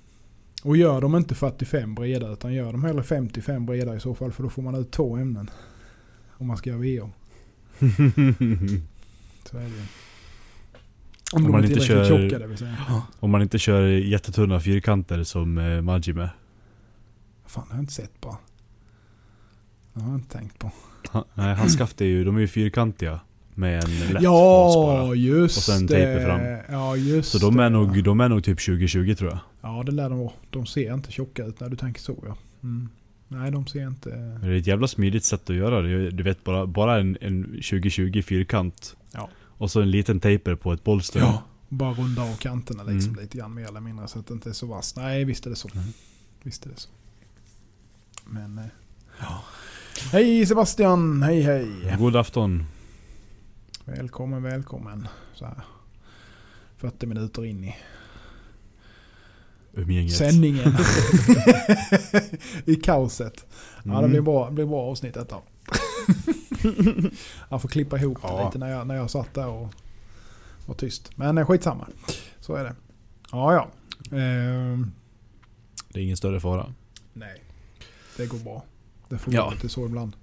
Och gör de inte 45 breda utan gör de hellre 55 breda i så fall för då får man ut två ämnen. Om man ska göra VO. Så är det ju. Om, Om man inte kör- tjocka det vill säga. Om man inte kör jättetunna fyrkanter som eh, Maggi med. Fan det har jag inte sett bara. Det har jag inte tänkt på. Han, nej, hans skaft är ju, de är ju fyrkantiga. Med en lätt fas bara. Ja just Och sen tejper fram. Ja just Så de är, ja. nog, de är nog typ 2020 tror jag. Ja det lär de vara. De ser inte tjocka ut när du tänker så ja. Mm. Nej de ser inte... Men Det är ett jävla smidigt sätt att göra det. Du vet bara, bara en, en 2020 fyrkant. Ja. Och så en liten tejper på ett bolster. Ja. Bara runda av kanterna liksom Mm. lite grann mer eller mindre så att det inte är så vass. Nej visst är det så. Mm. Visst är det så. Men... eh, Ja. Hej Sebastian! Hej hej! God afton. Välkommen, välkommen. Så här. 40 minuter in i Umgänget. sändningen. I kaoset. Ja det Mm. blir bra, blir bra avsnitt detta. Jag får klippa ihop det Ja. lite när jag, när jag satt där och var tyst. Men eh, skitsamma. Så är det. Ja ja. Ehm, Det är ingen större fara. nej. Det går bra. Det får Ja. lite så ibland.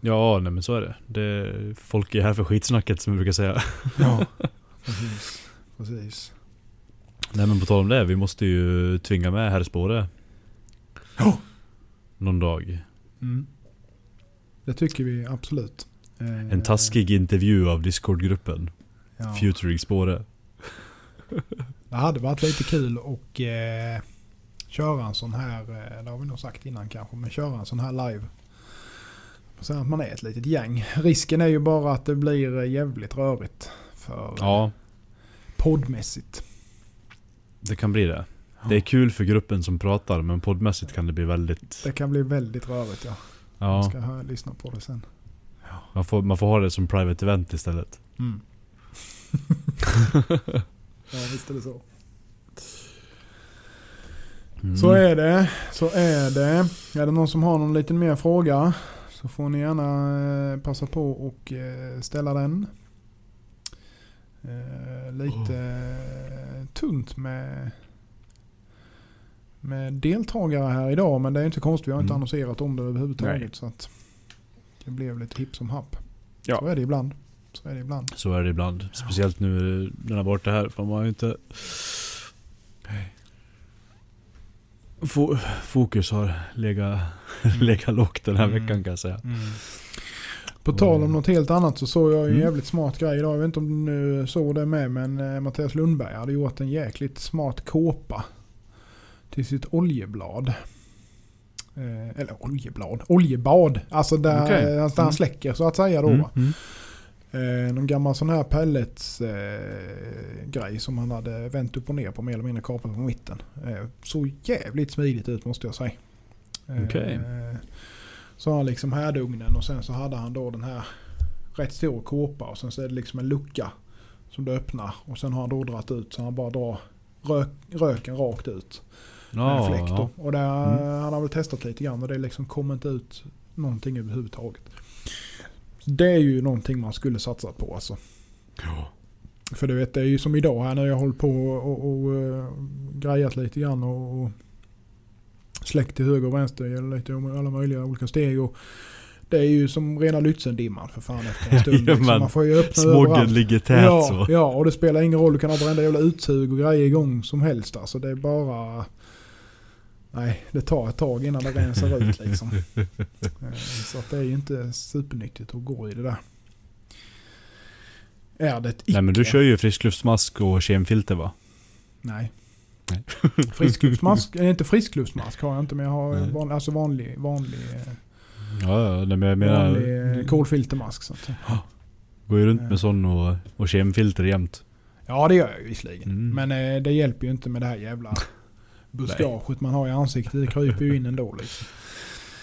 Ja, nej men så är det. det. Folk är här för skitsnacket som vi brukar säga. Ja, precis. precis. Nej men på tal om det, vi måste ju tvinga med herr Spåre. Ja. Någon dag. Mm. Det tycker vi absolut. Eh, En taskig intervju av Discord-gruppen. ja. Futuring Spåre. Det hade varit lite kul och eh, köra en sån här, eh, det har vi nog sagt innan kanske, men köra en sån här live. Så att man är ett litet gäng. Risken är ju bara att det blir eh, jävligt rörigt. För Ja, poddmässigt. Det kan bli det. Det är kul för gruppen som pratar, men poddmässigt kan det bli väldigt... Det kan bli väldigt rörigt ja. Jag Ja, ska höra, lyssna på det sen. man får, man får ha det som private event istället. Mm. ja visst är det så. Mm. Så är det. Så är det. Är det någon som har någon liten mer fråga så får ni gärna eh, passa på och eh, ställa den. Eh, Lite eh, tunt med, med deltagare här idag men det är inte konstigt. Vi har inte Mm. annonserat om det överhuvudtaget. Nej. Så att det blev lite hipp som happ. Ja. Så är det ibland. Så är det ibland. Så är det ibland. Speciellt nu när den varit det här. För man ju inte... Fo- Fokus har legat, legat lågt den här Mm. veckan kan jag säga. På tal om något helt annat så såg jag en Mm. jävligt smart grej idag. Jag vet inte om du nu såg det med men eh, Mattias Lundberg hade gjort en jäkligt smart kåpa till sitt oljeblad. Eh, eller oljeblad, oljebad. Alltså där, Okej. där han Mm. släcker så att säga då. Mm, mm. Eh, någon gammal sån här pellets eh, som han hade vänt upp och ner på mer eller mindre kapat på mitten. Eh, så jävligt smidigt ut måste jag säga. Eh, Okej. Så har han liksom härdugnen och sen så hade han då den här rätt stor kåpa och sen så är det liksom en lucka som du öppnar och sen har han då dragit ut så han bara drar rök, röken rakt ut med en Ja, fläkt. ja. Och det, Mm. han har väl testat lite grann och det liksom kommer inte ut någonting överhuvudtaget. Det är ju någonting man skulle satsa på alltså. Ja. För du vet det är ju som idag här när jag håller på och, och, och grejat lite grann och, och släckt till höger och vänster i lite alla möjliga olika steg. Och det är ju som rena Lützendimman för fan efter en stund. liksom. Man får ju öppna Smoggen överallt. ligger tät ja, så. Ja, och det spelar ingen roll. Du kan ha varenda jävla utsug och grejer igång som helst. Alltså det är bara... Nej, det tar ett tag innan det rensar ut liksom. Eh, Så att det är ju inte supernyttigt att gå i det där. Är det icke? Nej men du kör ju friskluftsmask och kemfilter va? Nej. Friskluftsmask, eh, inte friskluftsmask har jag inte men jag har Nej. van, alltså vanlig, vanlig, eh, Ja, ja men jag menar... vanlig eh, kolfiltermask. Så att. Går ju runt Eh. med sån och, och kemfilter jämt. ja det gör jag visserligen. Mm. Men eh, det hjälper ju inte med det här jävla buskaget man har i ansiktet. Det kryper ju in ändå liksom.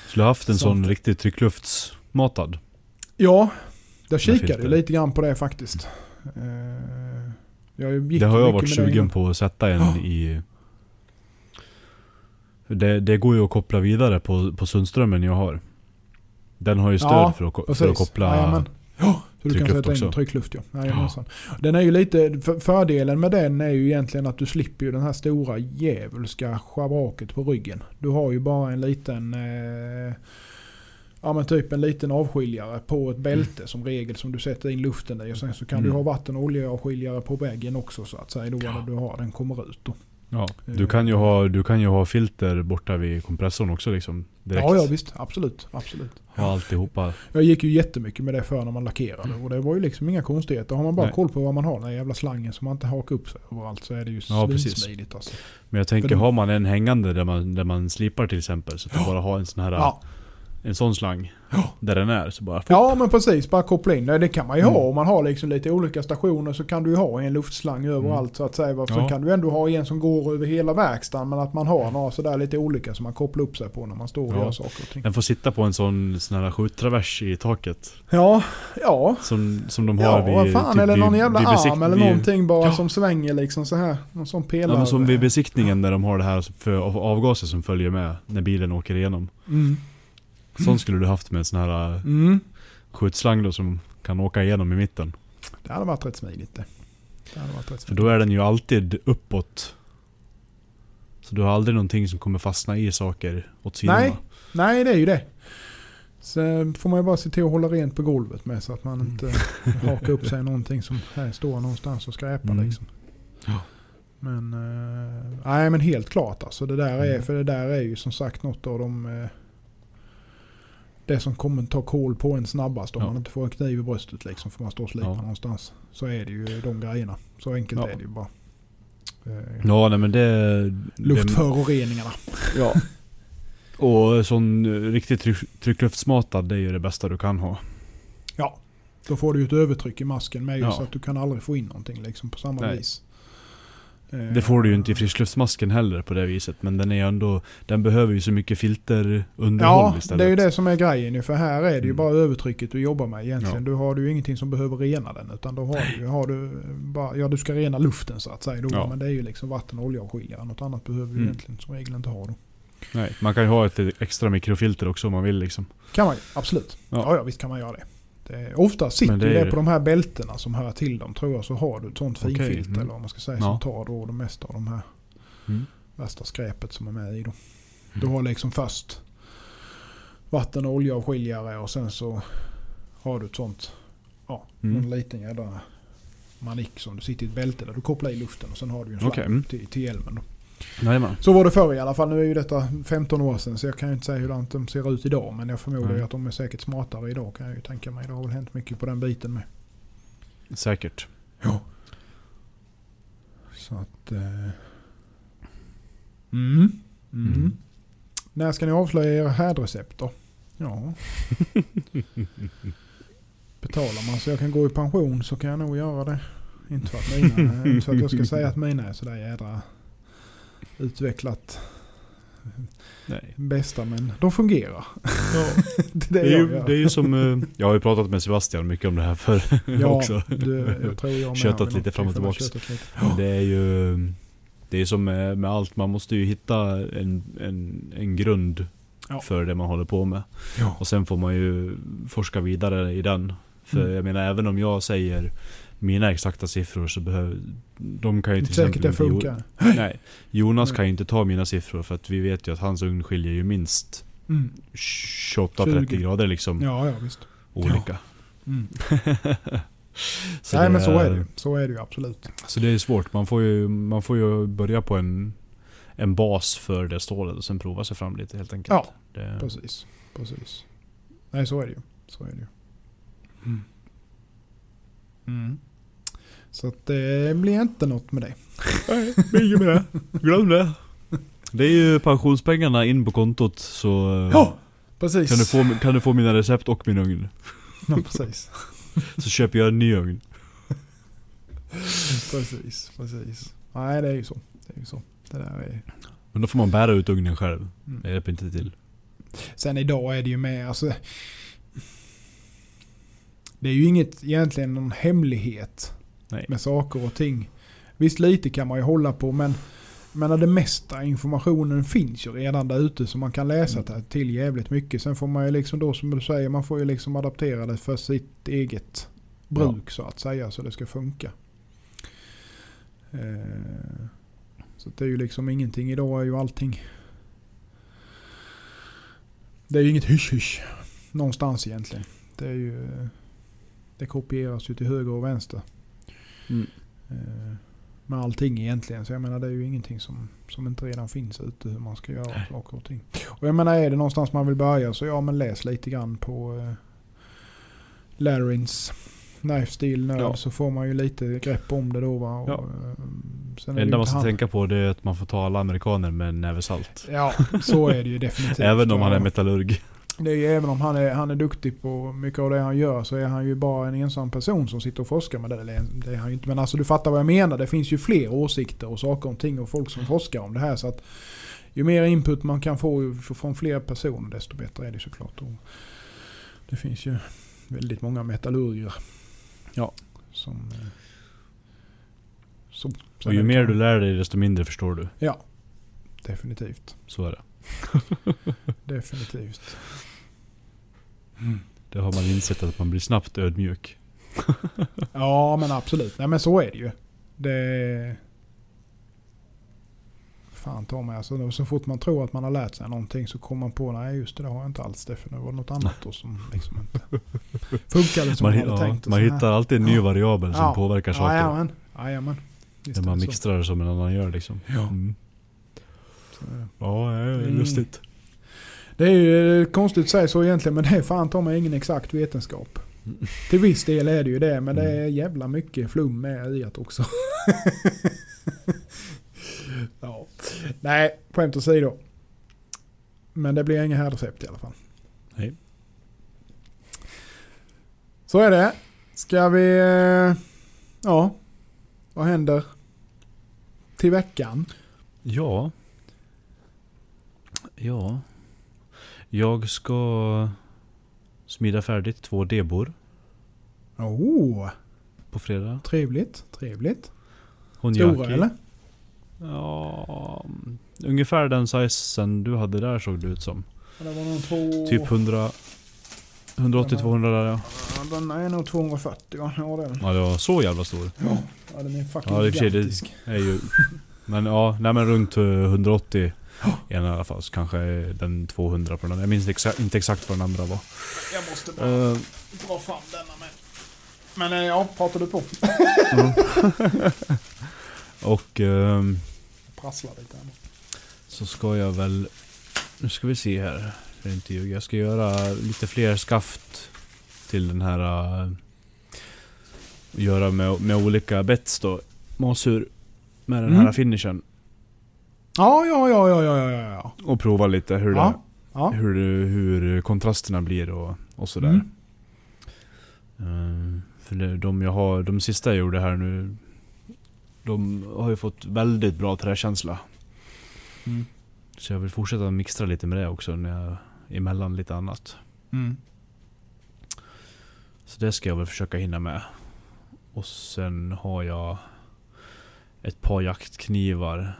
Skulle haft en Sant. sån riktig tryckluftsmatad. Ja, jag kikade lite grann på det faktiskt. Eh, Det har jag varit sugen på att sätta en Ja. i... Det, det går ju att koppla vidare på, på Sundströmmen jag har. Den har ju stöd Ja, för, att, för att koppla... Jajamän. Ja, så du kan sätta in också. tryckluft ja. Jajamensan. Den är ju lite, för, fördelen med den är ju egentligen att du slipper ju den här stora djävulska schabraket på ryggen. Du har ju bara en liten, eh, ja men typ en liten avskiljare på ett bälte som regel som du sätter in luften i. Och sen så kan du Mm. ha vatten och oljeavskiljare på väggen också så att säga. Då Ja. när du har den kommer ut då. Ja, du, kan ju ha, du kan ju ha filter borta vid kompressorn också liksom. Direkt. Ja, ja visst. Absolut. Absolut. Ha alltihopa. Jag gick ju jättemycket med det för när man lackerade. Och det var ju liksom inga konstigheter. Har man bara Nej. koll på vad man har, den här jävla slangen som man inte hakar upp sig överallt så är det ju Ja, svinsmidigt alltså. Men jag tänker, För har man en hängande där man, där man slipar till exempel. Så att du bara har en sån här... Ja. En sån slang. Där den är. Så bara... ja men precis, bara koppla in det. Det kan man ju Mm. ha om man har liksom lite olika stationer så kan du ju ha en luftslang överallt så att säga. Varför Ja. kan du ändå ha en som går över hela verkstaden men att man har några sådär lite olika som man kopplar upp sig på när man står och Ja. gör saker och ting. Den får sitta på en sån, sån här skjuttravers i taket. Ja, ja. Som, som de Ja, har vad vid... fan typ eller vid- någon jävla arm eller någonting bara Ja. som svänger liksom så här. Någon sån pelare. Ja, som vid besiktningen när de har det här för av- avgaser som följer med när bilen åker igenom. Mm. Sån skulle du haft med en sån här äh, Mm. skjutslang då som kan åka igenom i mitten. Det hade varit rätt smidigt det. Det hade varit rätt För smidigt. då är den ju alltid uppåt. Så du har aldrig någonting som kommer fastna i saker åt sidorna. Nej. Nej, det är ju det. Sen får man ju bara se till att hålla rent på golvet med så att man Mm. inte hakar upp sig någonting som här står någonstans och skräpar Mm. liksom. Ja. Men, eh, nej men helt klart alltså. Det där är, Mm. för det där är ju som sagt något av de... Eh, det som kommer ta koll på en snabbast om Ja. man inte får en kniv i bröstet liksom. För man står och slipar Ja. någonstans. Så är det ju de grejerna. Så enkelt Ja. är det ju bara. Eh, Ja, nej men det... det Luftföroreningarna. ja. Och sån eh, riktigt tryck, tryckluftsmatad, det är ju det bästa du kan ha. Ja. Då får du ju ett övertryck i masken med Ja. så att du kan aldrig få in någonting liksom på samma Nej. vis. Eh, Det får du ju inte i friskluftsmasken heller på det viset. Men den är ändå... Den behöver ju så mycket filterunderhåll Ja, istället. det är ju det som är grejen. För här är det ju Mm. bara övertrycket du jobbar med egentligen. Ja. Du har ju ingenting som behöver rena den. Utan då har du, har du bara, ja du ska rena luften så att säga. Då, Ja. Men det är ju liksom vatten och oljeavskiljare. Något annat behöver du Mm. egentligen som regel inte ha då. Nej, man kan ju ha ett extra mikrofilter också om man vill liksom. Kan man ju, absolut. Ja. Ja, ja, visst kan man göra det. Det ofta sitter det det, på de här bältena som hör till dem tror jag. Så har du ett sånt finfilter mm. eller vad man ska säga. Ja. Som tar då det mesta av de här Mm. värsta skräpet som är med i då. Du Mm. har liksom först vatten och oljeavskiljare och sen så har du ett sånt, ja, Mm. någon liten jädra manick som du sitter i ett bälte där du kopplar i luften och sen har du en slang Okej, mm. till, till hjälmen. Då. Jajamän. Så var det förr i alla fall. Nu är ju detta 15 år sedan så jag kan ju inte säga hur de ser ut idag. Men jag förmodar ju att de är säkert smartare idag kan jag ju tänka mig. Det har väl hänt mycket på den biten med. Säkert. Ja. Så att... Eh. Mm. Mm. Mm. När ska ni avslöja era härdrecept då? Ja. Betalar man så jag kan gå i pension så kan jag nog göra det. Inte för att, mina, inte för att jag ska säga att mina är sådär jädra utvecklat Nej. bästa men de fungerar. det Det är är, jag ju, det är ju som... eh, Jag har ju pratat med Sebastian mycket om det här för ja, också. Det, jag tror jag med Köttat lite fram och. Men Det är ju... Det är som med, med allt, man måste ju hitta en, en, en grund Ja. för det man håller på med. Ja. Och sen får man ju forska vidare i den. För Mm. jag menar, även om jag säger mina exakta siffror så behöver... De kan ju till Säkert det exempel inte- funkar. Nej, Jonas kan ju inte ta mina siffror för att vi vet ju att hans ugn skiljer ju minst Mm. 28-30 20. grader liksom Ja, ja visst. olika. Mm. så Nej det men så är det. Så är det ju absolut. Så det är svårt. Man får ju, man får ju börja på en, en bas för det stålet och sen prova sig fram lite helt enkelt. Ja, Det, Precis. Precis. Nej så är det ju. Så är det ju. Mm. Så att det blir inte något med det. Nej, inget med det. Glöm det. Det är ju pensionspengarna in på kontot så eh, Ja, precis. kan, du få, kan du få mina recept och min ugn. Ja, precis. Så köper jag en ny ugn. precis. Precis. Nej det är ju så. Det är ju så. Det där är... Men då får man bära ut ugnen själv. Mm. Det hjälper inte till. Sen idag är det ju med, alltså. Det är ju inget egentligen någon hemlighet Nej. med saker och ting. Visst lite kan man ju hålla på men men det mesta informationen finns ju redan där ute så man kan läsa Mm. till jävligt mycket. Sen får man ju liksom då som du säger, man får ju liksom adaptera det för sitt eget bruk så att säga så det ska funka. Eh, Så det är ju liksom ingenting. Idag är ju allting det är ju inget hysch-hysch någonstans egentligen. Det är ju det kopieras ju till höger och vänster. Mm. Eh, Med allting egentligen. Så jag menar det är ju ingenting som, som inte redan finns ute hur man ska göra Nej. saker och ting. Och jag menar är det någonstans man vill börja så ja men läs lite grann på eh, Larrins Knife Steel Nerd Ja. så får man ju lite grepp om det då va. Och, Ja. eh, sen Det enda man ska han- tänka på det är att man får ta alla amerikaner med en näve salt. Ja, så är det ju definitivt. Även om han är metallurg. Det är ju även om han är, han är duktig på mycket av det han gör så är han ju bara en ensam person som sitter och forskar med det. Eller det är han ju inte. Men alltså du fattar vad jag menar. Det finns ju fler åsikter och saker och ting och folk som forskar om det här. Så att ju mer input man kan få från fler personer desto bättre är det såklart. Och det finns ju väldigt många metallurger. Ja. Som... eh, Så, Och ju mer du lär dig desto mindre förstår du. Ja. Definitivt. Så är det. Definitivt. Det har man insett att man blir snabbt ödmjuk. Ja men absolut. Nej men så är det ju. Det... fan ta mig. Alltså, så fort man tror att man har lärt sig någonting så kommer man på nej just det, det har jag inte alls det. För det var något annat då som liksom inte funkade som Man, man, hade ja, tänkt. man hittar alltid en ny Ja. variabel som Ja. påverkar saker. Jajamän. Jajamän. När är man mixtrar som en annan gör liksom. Ja. Mm. Ja, det är Mm. lustigt. Det är ju eh, konstigt att säga så egentligen men det är fan ta mig ingen exakt vetenskap. Till viss del är det ju det men det är jävla mycket flum med i det också. ja. Nej, skämt åsido. Men det blir inga härdrecept i alla fall. Nej. Så är det. Ska vi... eh, Ja. Vad händer till veckan? Ja. Ja. Jag ska smida färdigt två debor Oh, på fredag. trevligt. Trevligt. Honjaki. Stora eller? Ja, ungefär den sizen du hade där såg det ut som. Det var nog två... Typ 100... 180-200 där ja. Ja, den är nog 240 va? Ja det är den. Ja, det var så jävla stor. Ja, den är fucking Ja, det- gigantisk. är ju... Men ja, nej men runt eh, 180 i ena i alla fall. Så kanske är den 200 på den. Jag minns exa- inte exakt vad den andra var. Jag måste bara Uh, dra fram denna med. Men eh, ja, pratar du på? och ehm, Prasslar lite här. så ska jag väl... Nu ska vi se här. Jag inte ljuga. Jag ska göra lite fler skaft till den här... eh, göra med, med olika bets då. Masur med den Mm. här finishen. Ja, ja, ja, ja, ja, ja, ja. Och prova lite hur, Ja. det, Ja. hur, hur kontrasterna blir och, och sådär. Mm. Eh, för det, de jag har, de sista jag gjorde här nu, de har ju fått väldigt bra träkänsla. Mm. Så jag vill fortsätta mixtra lite med det också när jag, emellan lite annat. Mm. Så det ska jag väl försöka hinna med. Och sen har jag ett par jaktknivar.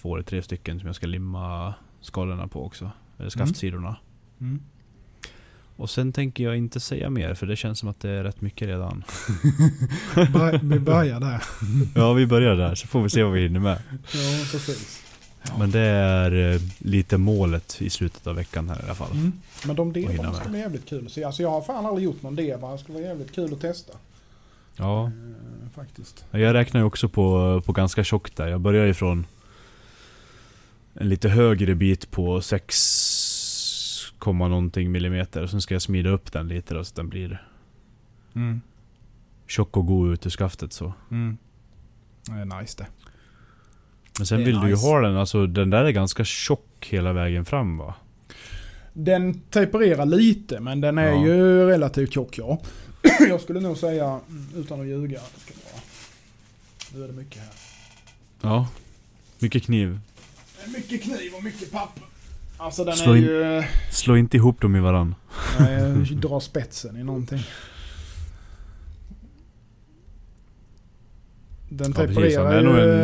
Två eller tre stycken som jag ska limma skalorna på också. Eller skaftsidorna. Mm. Och sen tänker jag inte säga mer för det känns som att det är rätt mycket redan. Vi börjar där. ja vi börjar där så får vi se vad vi hinner med. Ja, precis. Men det är eh, lite målet i slutet av veckan här i alla fall. Mm. Men de devarna ska bli jävligt kul att se. Alltså jag har fan aldrig gjort någon deva. Det skulle vara jävligt kul att testa. Ja. Eh, faktiskt. Jag räknar ju också på, på ganska tjockt där. Jag börjar ju från en lite högre bit på 6, komma någonting millimeter. Sen ska jag smida upp den lite då, så att den blir Mm. tjock och god ut ur skaftet så. Mm. Det är nice det. Men sen vill du ju nice. ha den, alltså den där är ganska tjock hela vägen fram va? Den tapererar lite men den är Ja. ju relativt tjock ja. Jag skulle nog säga, mm, utan att ljuga, ska. Nu är det mycket här. Ja. Mycket kniv. Mycket kniv och mycket papper. Alltså den Slå är in- ju... Slå inte ihop dem i varann. Nej, drar spetsen i någonting. Den Ja, Han är ju nog en...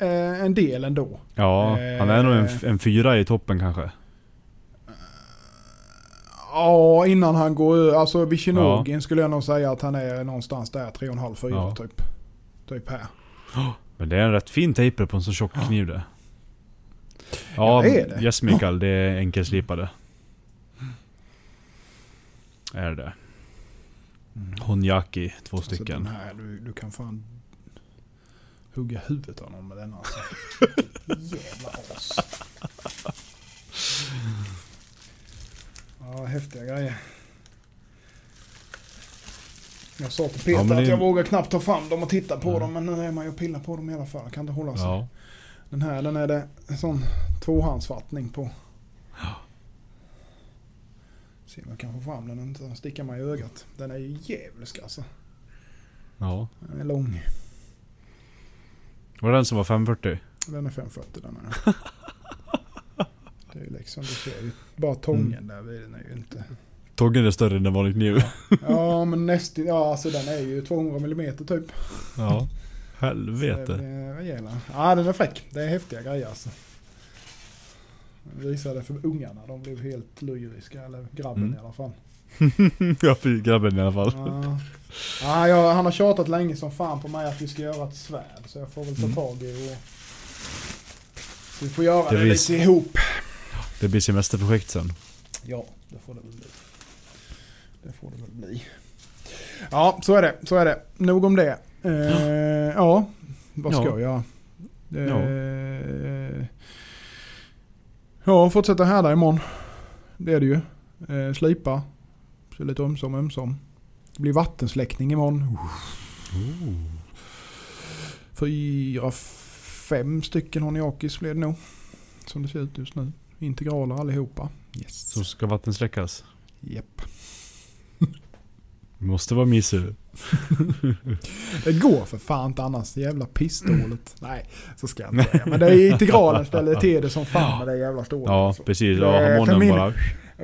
En, en del ändå. Ja, han är nog en, Eh. en fyra i toppen kanske. Ja, innan han går. Alltså vid Shinogin skulle jag nog säga att han är någonstans där 3,5-4 Ja. typ. Typ här. Men det är en rätt fin taper på en så tjock kniv det. Ja, Ja, det är det. Yes Mikael, det är enkelslipade. Är det. Honjaki, två Alltså, den stycken. här, du, du kan fan hugga huvudet av någon med denna. Alltså. Jävla as. Ja, häftiga grejer. Jag sa till Peter Ja, det- att jag vågar knappt ta fram dem och titta på dem. Men nu är man ju och pillar på dem i alla fall. Jag kan inte hålla sig. Ja. Den här den är det en sån tvåhandsfattning på. Se om jag kan få fram den och inte sticka mig i ögat. Den är ju djävulsk alltså. ja. Den är lång. Var det den som var 540? Den är 540 den här. Det är ju liksom, du ser ju bara tången där vid den är ju inte. Tången är större än en vanlig kniv. Ja men nästan, ja alltså den är ju 200 mm typ. Ja. Helvete. rejäla. Ja den är fräck. Det är häftiga grejer alltså. Visade för ungarna, de blev helt lyriska. Eller grabben Mm. i alla fall. ja, grabben i alla fall. Ja. Ja, jag, han har tjatat länge som fan på mig att vi ska göra ett svärd. Så jag får väl ta Mm. tag i och Vi får göra Det det, blir- lite ihop. Det blir semesterprojekt sen. Ja, det får det väl bli. Det får det väl bli. Ja, så är det. Så är det. Nog om det. Eh, ja, vad ska Ja. jag göra? Eh, ja, fortsätta härda imorgon. Det är det ju. Eh, slipa. Så lite ömsom ömsom. Det blir vattensläckning imorgon. Fyra, fem stycken Honiakis blir det nog. Som det ser ut just nu. Integraler allihopa. Yes. Som ska vattensläckas. Japp. Det måste vara mysigt. Det går för fan inte annars. Det jävla pissstålet. Nej, så ska jag inte säga. Men det är integralen ställer till det som fan med det jävla stålet. Ja, alltså. precis. Ja, kan harmonen min- bara...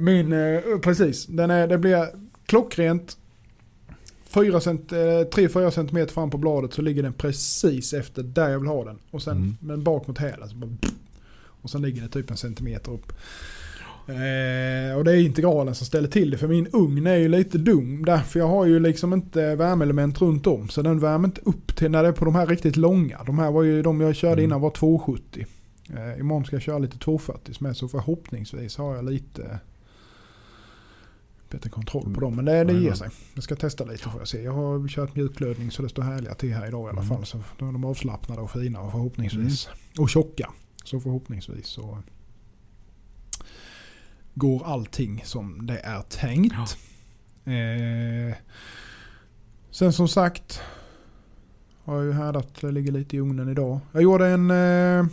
Min, eh, precis. Den är, det blir klockrent. 3-4 cm fram på bladet så ligger den precis efter där jag vill ha den. Och sen Mm. men bak mot hälen. Och sen ligger det typ en centimeter upp. Eh, och det är integralen som ställer till det. För min ugn är ju lite dum. Därför jag har ju liksom inte värmeelement runt om. Så den värmer inte upp till när det är på de här riktigt långa. De här var ju de jag körde Mm. innan var 270. Eh, imorgon ska jag köra lite 240 med så förhoppningsvis har jag lite bättre kontroll på dem. Men det, det ger Jajamän. sig. Jag ska testa lite får jag se. Jag har kört mjukglödning så det står härliga till här idag i alla Mm. fall. Så då är de avslappnade och fina och förhoppningsvis. Och tjocka. Så förhoppningsvis så går allting som det är tänkt. Eh, sen som sagt har jag ju härdat, det ligger lite i ugnen idag. Jag gjorde en eh,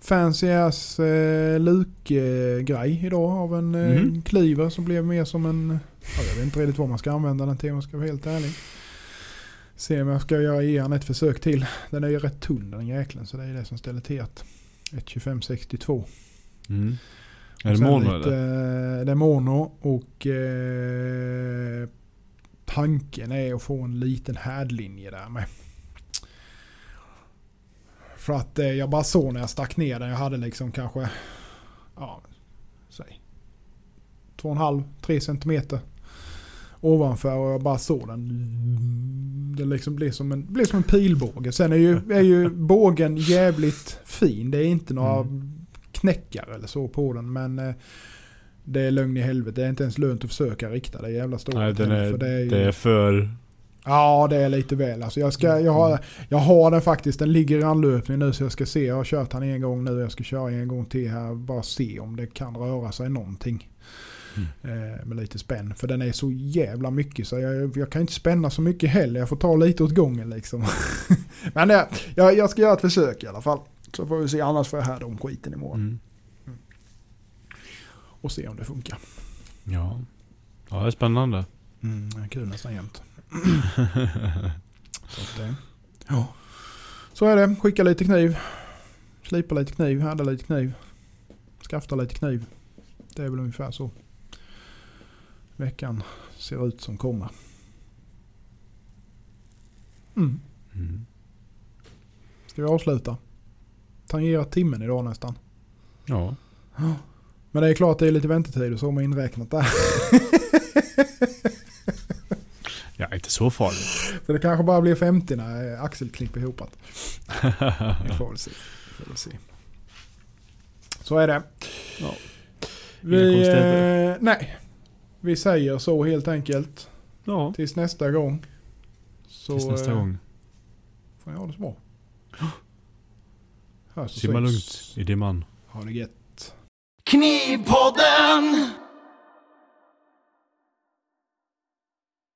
fancy ass eh, luk-grej idag av en eh, Mhm. cleaver som blev mer som en... Ja, jag vet inte riktigt vad man ska använda den till om jag ska vara helt ärlig. Se om jag ska göra ge den ett försök till. Den är ju rätt tunn den jäkeln så det är det som ställer till att 1.2562. Mm. Är det mono lite, eller? eh, Det är mono och eh, tanken är att få en liten härdlinje där med. För att eh, jag bara såg när jag stack ner den, jag hade liksom kanske, ja, säg 2,5-3 centimeter ovanför och jag bara såg den. Det liksom blev som en, blev som en pilbåge. Sen är ju, är ju bågen jävligt fin. Det är inte några knäckar eller så på den. Men eh, det är lögn i helvete. Det är inte ens lönt att försöka rikta det jävla stålet. Nej, för det är ju, det är för... Ja, det är lite väl. Alltså jag, ska, jag, har, jag har den faktiskt. Den ligger i anlöpning nu så jag ska se. Jag har kört den en gång nu. Jag ska köra en gång till här. Bara se om det kan röra sig någonting. Eh, med lite spänn. För den är så jävla mycket så jag, jag kan inte spänna så mycket heller. Jag får ta lite åt gången liksom. Men det, jag, jag ska göra ett försök i alla fall. Så får vi se. Annars får jag härda om skiten imorgon. Mm. Och se om det funkar. Ja. Ja, det är spännande. Mm, kul nästan jämt. så, att det, ja. så är det. Skicka lite kniv. Slipa lite kniv. Härda lite kniv. Skafta lite kniv. Det är väl ungefär så. Veckan ser ut som kommer. Mm. Mm. Ska vi avsluta? Tangerat timmen idag nästan. Ja. Men det är klart det är lite väntetid och så med inräknat där. Ja, inte så farligt. Så det kanske bara blir 50 när Axel klipper ihop det. Vi får väl se. Vi får väl se. Så är det. Ja. Vi, eh, nej. Vi säger så helt enkelt. ja. Tills nästa gång. Så Tills nästa eh, gång. får ni ha det så bra. Simma lugnt i dimman. Ha det gött. Knivpodden!